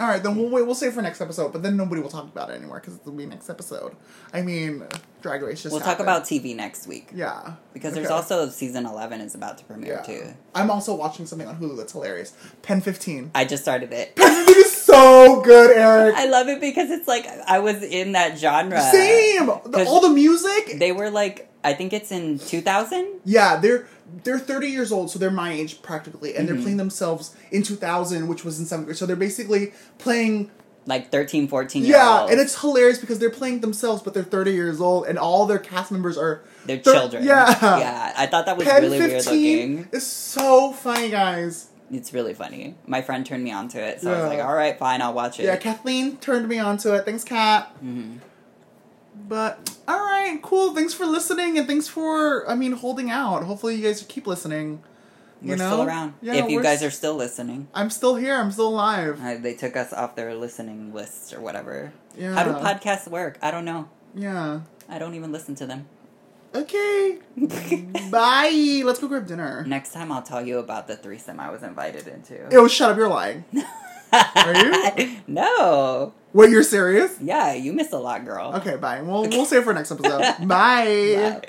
Speaker 1: All right, then we'll wait. We'll save for next episode, but then nobody will talk about it anymore because it'll be next episode. I mean, Drag Race just.
Speaker 2: we'll talk about TV next week
Speaker 1: Yeah,
Speaker 2: because there's also season 11 is about to premiere
Speaker 1: Yeah.
Speaker 2: too.
Speaker 1: I'm also watching something on Hulu that's hilarious. Pen 15.
Speaker 2: I just started it.
Speaker 1: Pen 15 is so good, Eric.
Speaker 2: I love it because it's like I was in that genre.
Speaker 1: Same. The- all the music.
Speaker 2: They were like, I think it's in 2000.
Speaker 1: yeah, they're they're 30 years old, so they're my age practically, and
Speaker 2: Mm-hmm.
Speaker 1: they're playing themselves in 2000, which was in seventh grade. So they're basically playing
Speaker 2: Like 13, 14 year
Speaker 1: Yeah, and it's hilarious because they're playing themselves, but they're 30 years old, and all their cast members are.
Speaker 2: They're
Speaker 1: thir-
Speaker 2: children.
Speaker 1: Yeah.
Speaker 2: Yeah. I thought that was really weird
Speaker 1: 15
Speaker 2: looking.
Speaker 1: is so funny, guys.
Speaker 2: It's really funny. My friend turned me onto it, so I was like, all right, fine, I'll watch it.
Speaker 1: Yeah, Kathleen turned me onto it. Thanks, Kat.
Speaker 2: Mhm.
Speaker 1: But, alright, cool. Thanks for listening, and thanks for, I mean, holding out. Hopefully, you guys keep listening. You
Speaker 2: We're
Speaker 1: know?
Speaker 2: still around.
Speaker 1: Yeah,
Speaker 2: if you guys are still listening.
Speaker 1: I'm still here. I'm still alive.
Speaker 2: Uh, they took us off their listening lists or whatever.
Speaker 1: Yeah.
Speaker 2: How do podcasts work? I don't know.
Speaker 1: Yeah.
Speaker 2: I don't even listen to them.
Speaker 1: Okay. Bye. Let's go grab dinner.
Speaker 2: Next time I'll tell you about the threesome I was invited into.
Speaker 1: Ew, shut up. You're lying. Are you?
Speaker 2: no.
Speaker 1: Wait, you're serious?
Speaker 2: Yeah, you missed a lot, girl.
Speaker 1: Okay, bye. We'll we'll save it for next episode. bye.
Speaker 2: Bye.